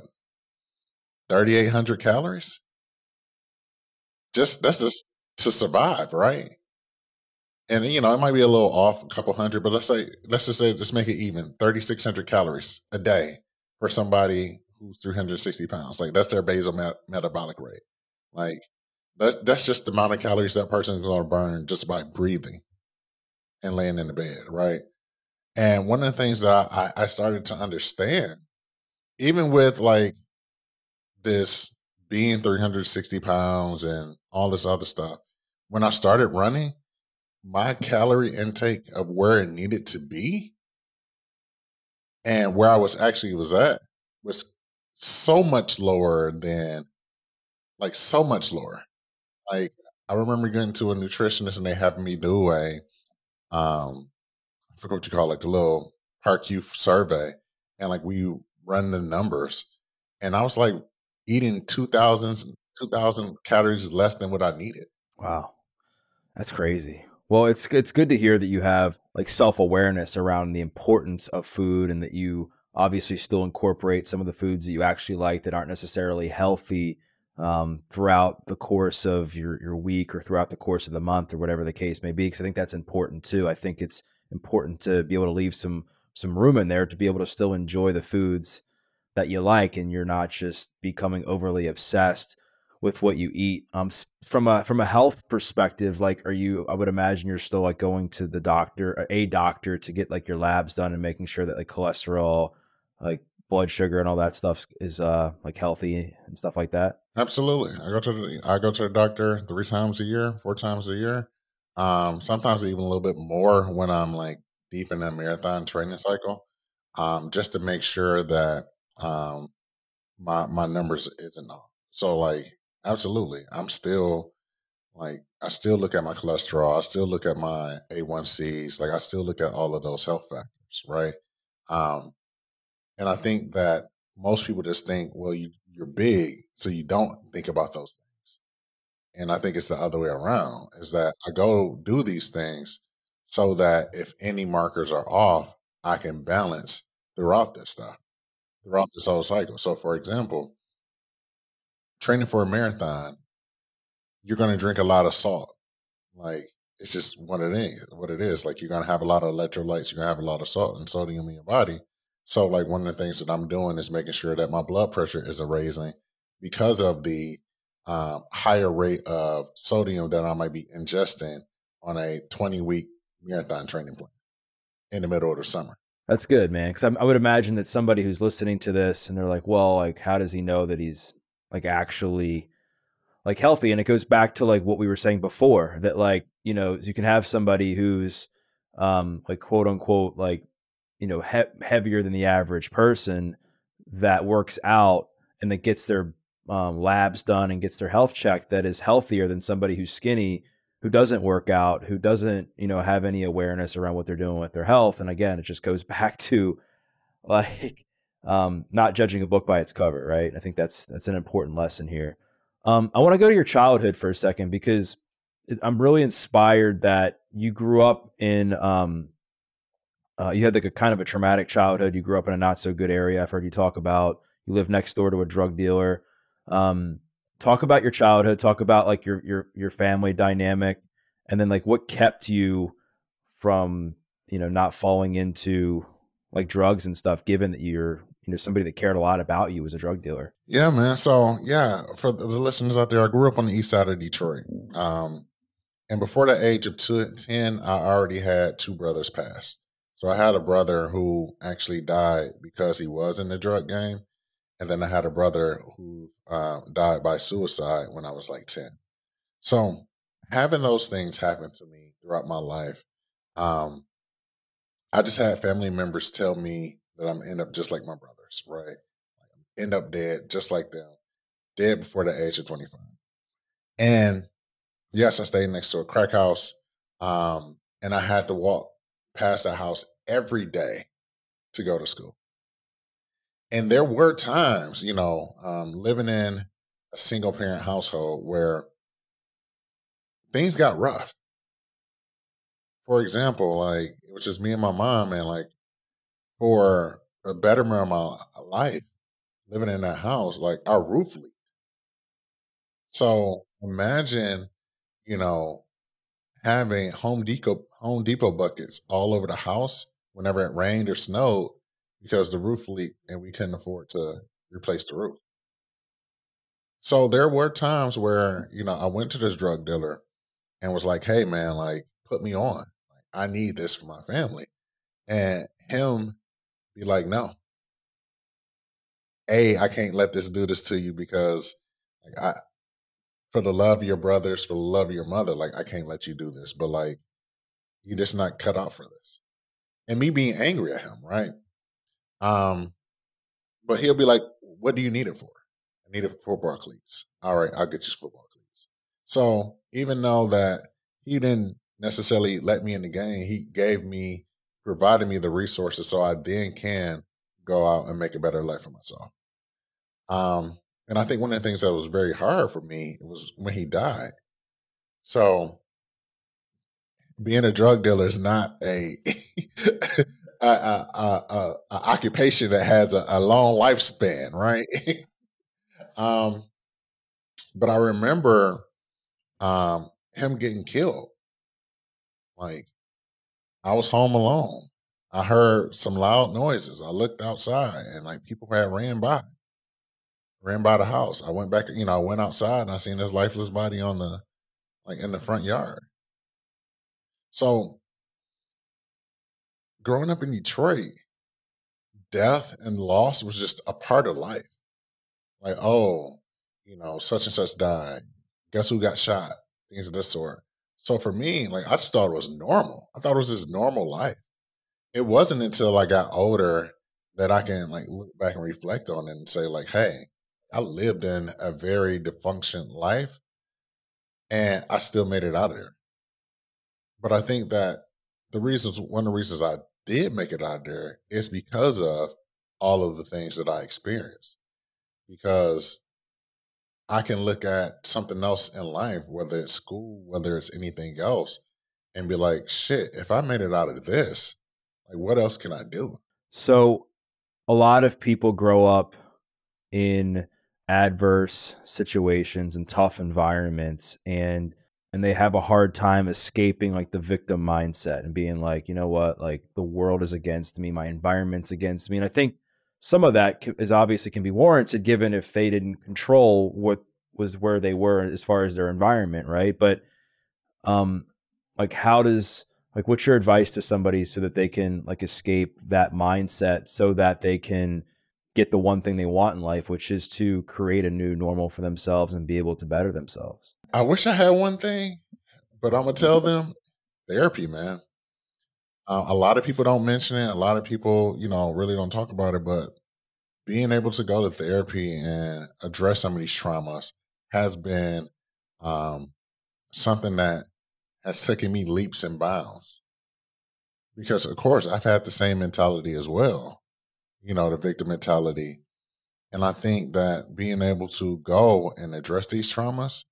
3,800 calories. Just that's just to survive, right? And you know, it might be a little off, a couple hundred, but let's say let's just say let's make it even 3,600 calories a day for somebody who's 360 pounds. Like that's their basal met- metabolic rate. Like that, that's just the amount of calories that person is going to burn just by breathing and laying in the bed, right? And one of the things that I, I started to understand, even with like this being 360 pounds and all this other stuff, when I started running, my calorie intake of where it needed to be and where I was actually was at was so much lower than like so much lower. Like I remember going to a nutritionist and they having me do a, um, I forget what you call it, like the little PAR-Q survey, and like we run the numbers, and I was like eating 2,000 2,000 calories less than what I needed. Wow, that's crazy. Well, it's it's good to hear that you have like self awareness around the importance of food, and that you obviously still incorporate some of the foods that you actually like that aren't necessarily healthy um, throughout the course of your your week or throughout the course of the month or whatever the case may be. Because I think that's important too. I think it's important to be able to leave some some room in there to be able to still enjoy the foods that you like, and you're not just becoming overly obsessed with what you eat. Um, from a from a health perspective, like, are you? I would imagine you're still like going to the doctor, a doctor, to get like your labs done and making sure that like cholesterol, like blood sugar, and all that stuff is uh like healthy and stuff like that. Absolutely, I go to the I go to the doctor three times a year, four times a year. Um, sometimes even a little bit more when I'm like deep in a marathon training cycle, um, just to make sure that um my my numbers isn't off. So like Absolutely. I'm still like I still look at my cholesterol. I still look at my A1Cs. Like I still look at all of those health factors, right? Um, and I think that most people just think, well, you you're big, so you don't think about those things. And I think it's the other way around. Is that I go do these things so that if any markers are off, I can balance throughout this stuff, throughout this whole cycle. So, for example, training for a marathon, you're going to drink a lot of salt. Like it's just what it is. What it is. Like you're going to have a lot of electrolytes. You're going to have a lot of salt and sodium in your body. So like one of the things that I'm doing is making sure that my blood pressure is raising because of the um, higher rate of sodium that I might be ingesting on a 20 week marathon training plan in the middle of the summer. That's good, man. Because I would imagine that somebody who's listening to this and they're like, "Well, like, how does he know that he's like actually like healthy and it goes back to like what we were saying before that like you know you can have somebody who's um like quote unquote like you know he- heavier than the average person that works out and that gets their um, labs done and gets their health checked that is healthier than somebody who's skinny who doesn't work out who doesn't you know have any awareness around what they're doing with their health and again it just goes back to like um, not judging a book by its cover, right? I think that's that's an important lesson here. Um, I want to go to your childhood for a second because I'm really inspired that you grew up in um, uh, you had like a kind of a traumatic childhood. You grew up in a not so good area. I've heard you talk about you live next door to a drug dealer. Um, talk about your childhood. Talk about like your your your family dynamic, and then like what kept you from you know not falling into like drugs and stuff. Given that you're you know somebody that cared a lot about you was a drug dealer. Yeah, man. So yeah, for the listeners out there, I grew up on the east side of Detroit. Um, and before the age of two, 10, I already had two brothers pass. So I had a brother who actually died because he was in the drug game. And then I had a brother who uh, died by suicide when I was like 10. So having those things happen to me throughout my life, um, I just had family members tell me that I'm end up just like my brothers, right? End up dead just like them, dead before the age of 25. And yes, I stayed next to a crack house, um, and I had to walk past that house every day to go to school. And there were times, you know, um, living in a single parent household where things got rough. For example, like it was just me and my mom, and like for a betterment of my life, living in that house, like our roof leaked. So imagine, you know, having Home Depot Home Depot buckets all over the house whenever it rained or snowed because the roof leaked and we couldn't afford to replace the roof. So there were times where, you know, I went to this drug dealer and was like, "Hey man, like put me on. Like I need this for my family." And him be like, no. A, I can't let this do this to you because like I for the love of your brothers, for the love of your mother, like I can't let you do this. But like you're just not cut out for this. And me being angry at him, right? Um, but he'll be like, What do you need it for? I need it for football cleats. All right, I'll get you football cleats. So even though that he didn't necessarily let me in the game, he gave me, provided me the resources so I then can go out and make a better life for myself. Um, and I think one of the things that was very hard for me was when he died. So being a drug dealer is not a a, a, a, occupation that has a, a long lifespan, right? um, but I remember um, him getting killed. Like I was home alone. I heard some loud noises. I looked outside and like people had ran by, ran by the house. I went back, you know, I went outside and I seen this lifeless body on the like in the front yard. So growing up in Detroit, death and loss was just a part of life. Like, oh, you know, such and such died. Guess who got shot? Things of this sort. So for me, like I just thought it was normal. I thought it was just normal life. It wasn't until I got older that I can like look back and reflect on it and say, like, hey, I lived in a very dysfunctional life mm-hmm. and I still made it out of there. But I think that the reasons, one of the reasons I did make it out of there is because of all of the things that I experienced. Because I can look at something else in life, whether it's school, whether it's anything else, and be like, shit, if I made it out of this, like what else can I do? So a lot of people grow up in adverse situations and tough environments and and they have a hard time escaping like the victim mindset and being like, you know what, like the world is against me, my environment's against me. And I think some of that is obviously can be warranted given if they didn't control what was where they were as far as their environment, right? But um like how does like what's your advice to somebody so that they can like escape that mindset so that they can get the one thing they want in life, which is to create a new normal for themselves and be able to better themselves. I wish I had one thing, but I'm gonna tell them therapy, man. Uh, a lot of people don't mention it. A lot of people, you know, really don't talk about it. But being able to go to therapy and address some of these traumas has been um, something that has taken me leaps and bounds. Because of course I've had the same mentality as well you know, the victim mentality. And I think that being able to go and address these traumas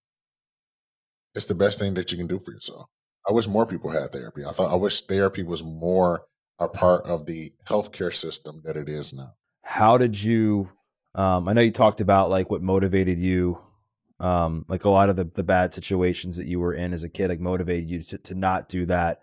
is the best thing that you can do for yourself. I wish more people had therapy. I thought I wish therapy was more a part of the healthcare system that it is now. How did you um, I know you talked about like what motivated you um, like a lot of the, the bad situations that you were in as a kid like motivated you to, to not do that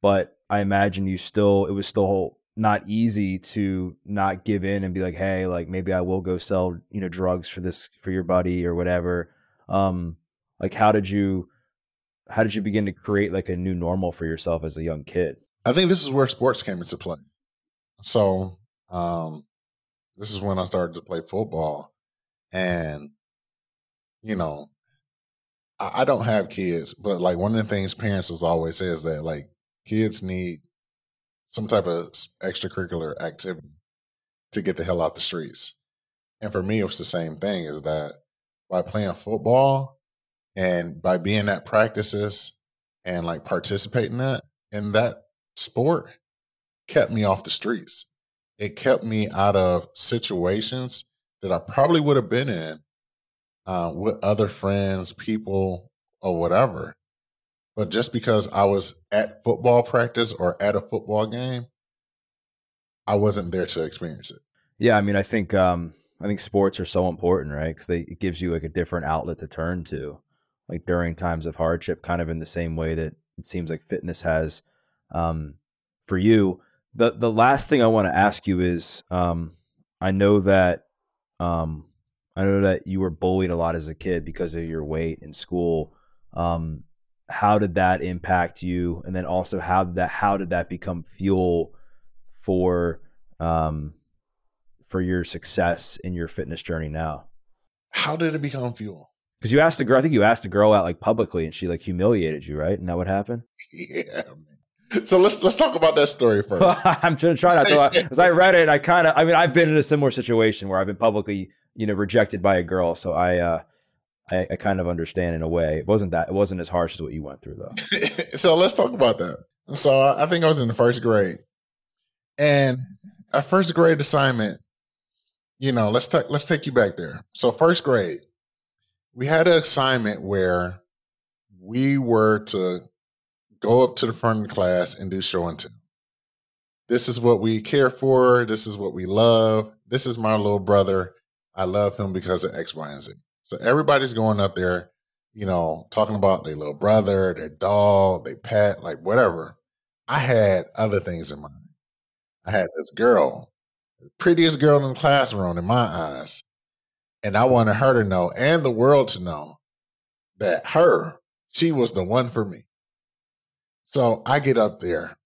but i imagine you still it was still not easy to not give in and be like, hey, like maybe I will go sell, you know, drugs for this for your buddy or whatever. Um, like how did you how did you begin to create like a new normal for yourself as a young kid? I think this is where sports came into play. So um this is when I started to play football. And, you know, I, I don't have kids, but like one of the things parents has always said is that like kids need some type of extracurricular activity to get the hell out the streets. And for me, it was the same thing is that by playing football and by being at practices and like participating in that in that sport kept me off the streets. It kept me out of situations that I probably would have been in uh, with other friends, people, or whatever. But just because I was at football practice or at a football game, I wasn't there to experience it. Yeah, I mean, I think um, I think sports are so important, right? Because it gives you like a different outlet to turn to, like during times of hardship, kind of in the same way that it seems like fitness has um, for you. The the last thing I want to ask you is, um, I know that um, I know that you were bullied a lot as a kid because of your weight in school. Um, how did that impact you? And then also how did that how did that become fuel for um for your success in your fitness journey now? How did it become fuel? Because you asked a girl i think you asked a girl out like publicly and she like humiliated you right? And that what happened? Yeah man. so let's let's talk about that story first. I'm trying to try not to because i read it i kind of i mean i've been in a similar situation where i've been publicly you know rejected by a girl so i uh I, I, kind of understand in a way. It wasn't that it wasn't as harsh as what you went through though. so let's talk about that. So I think I was in the first grade, and a first grade assignment. You know, let's take let's take you back there. So first grade, we had an assignment where we were to go up to the front of the class and do show and tell. This is what we care for. This is what we love. This is my little brother. I love him because of X, Y, and Z. So everybody's going up there, you know, talking about their little brother, their dog, their pet, like whatever. I had other things in mind. I had this girl, the prettiest girl in the classroom in my eyes. And I wanted her to know and the world to know that her, she was the one for me. So I get up there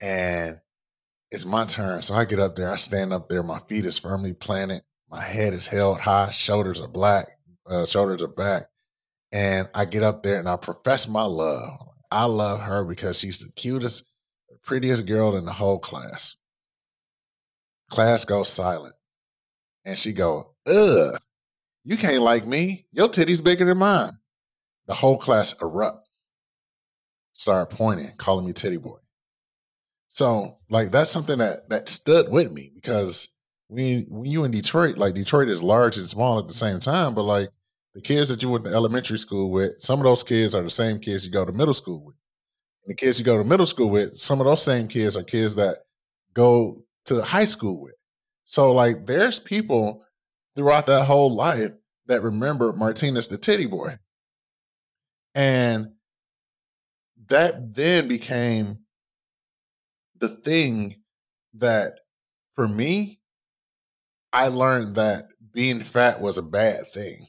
and it's my turn. So I get up there, I stand up there, my feet is firmly planted, my head is held high, shoulders are black, uh, shoulders are back. And I get up there and I profess my love. I love her because she's the cutest, prettiest girl in the whole class. Class goes silent. And she go, ugh, you can't like me. Your titty's bigger than mine. The whole class erupt. Start pointing, calling me titty boy. So like that's something that that stood with me because when when you in Detroit, like Detroit is large and small at the same time, but like the kids that you went to elementary school with, some of those kids are the same kids you go to middle school with. And the kids you go to middle school with, some of those same kids are kids that go to high school with. So like there's people throughout that whole life that remember Martinus the titty boy. And that then became the thing that for me, I learned that being fat was a bad thing.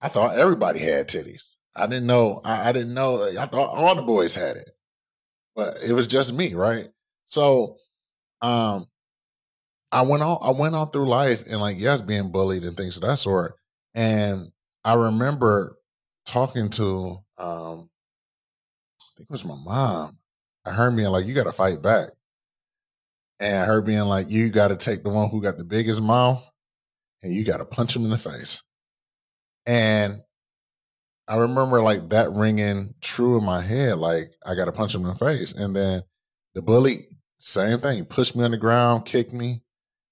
I thought everybody had titties. I didn't know. I, I didn't know. I thought all the boys had it, but it was just me, right? So, um, I went on. I went on through life and like yes, being bullied and things of that sort. And I remember talking to, um, I think it was my mom. I heard being like, "You got to fight back," and her being like, "You got to take the one who got the biggest mouth, and you got to punch him in the face." And I remember like that ringing true in my head, like I got to punch him in the face. And then the bully, same thing, pushed me on the ground, kicked me.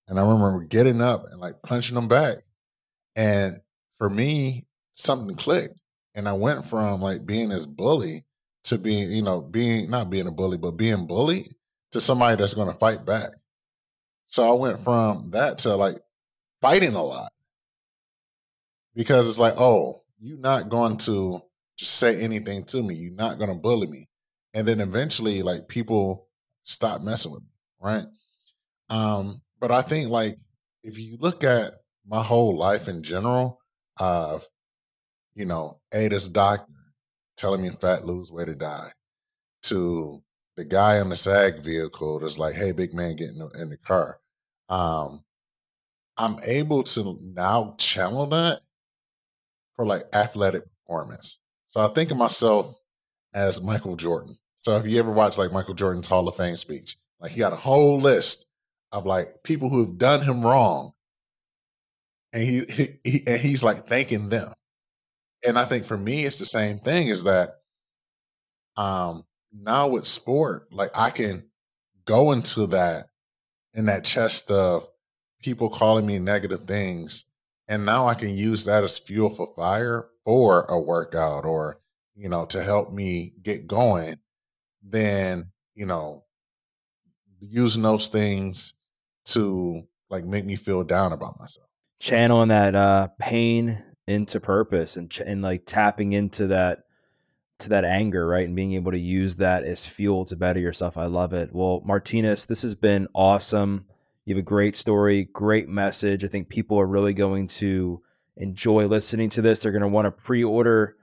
And I remember getting up and like punching him back. And for me, something clicked. And I went from like being this bully to being, you know, being not being a bully, but being bullied to somebody that's going to fight back. So I went from that to like fighting a lot because it's like, oh, you're not going to just say anything to me. You're not going to bully me. And then eventually, like, people stop messing with me, right? Um, but I think, like, if you look at my whole life in general, of, uh, you know, A, this doctor telling me fat lose weight to die, to the guy on the SAG vehicle that's like, hey, big man, get in the, in the car. Um, I'm able to now channel that for like athletic performance. So I think of myself as Michael Jordan. So if you ever watch like Michael Jordan's Hall of Fame speech, like he got a whole list of like people who have done him wrong, and he, he, he and he's like thanking them. And I think for me, it's the same thing. Is that um now with sport, like I can go into that in that chest of people calling me negative things and now I can use that as fuel for fire for a workout or, you know, to help me get going, then, you know, using those things to like make me feel down about myself. Channeling that uh pain into purpose and ch- and like tapping into that to that anger, right? And being able to use that as fuel to better yourself. I love it. Well, Martinus, this has been awesome. You have a great story, great message. I think people are really going to enjoy listening to this. They're going to want to pre-order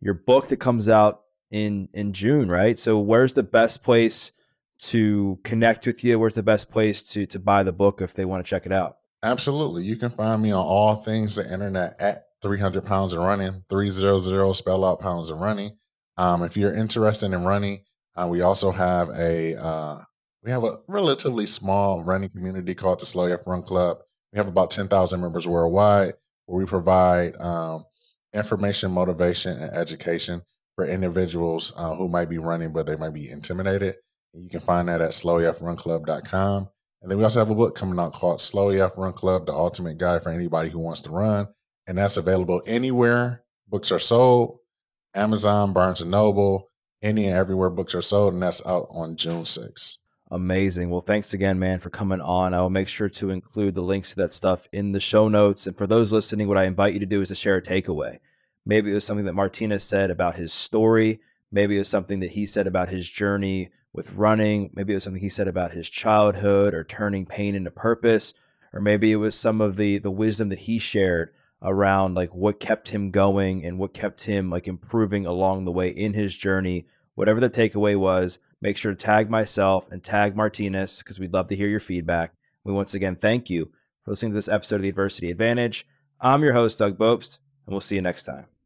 your book that comes out in in June, right? So where's the best place to connect with you? Where's the best place to to buy the book if they want to check it out? Absolutely. You can find me on all things the internet at 300 pounds and running, 300 spell out pounds and running. Um, if you're interested in running, uh, we also have a uh, we have a relatively small running community called the Slow AF Run Club. We have about 10,000 members worldwide. where we provide um, information, motivation, and education for individuals uh, who might be running, but they might be intimidated. You can find that at slowafrunclub.com. And then we also have a book coming out called Slow AF Run Club, the ultimate guide for anybody who wants to run. And that's available anywhere books are sold Amazon, Barnes and Noble, any and everywhere books are sold. And that's out on June 6th. Amazing. Well, thanks again, man, for coming on. I will make sure to include the links to that stuff in the show notes. And for those listening, what I invite you to do is to share a takeaway. Maybe it was something that Martinus said about his story. Maybe it was something that he said about his journey with running. Maybe it was something he said about his childhood or turning pain into purpose. Or maybe it was some of the the wisdom that he shared around like what kept him going and what kept him like improving along the way in his journey. Whatever the takeaway was, make sure to tag myself and tag Martinus because we'd love to hear your feedback. We once again thank you for listening to this episode of the Adversity Advantage. I'm your host, Doug Bopst, and we'll see you next time.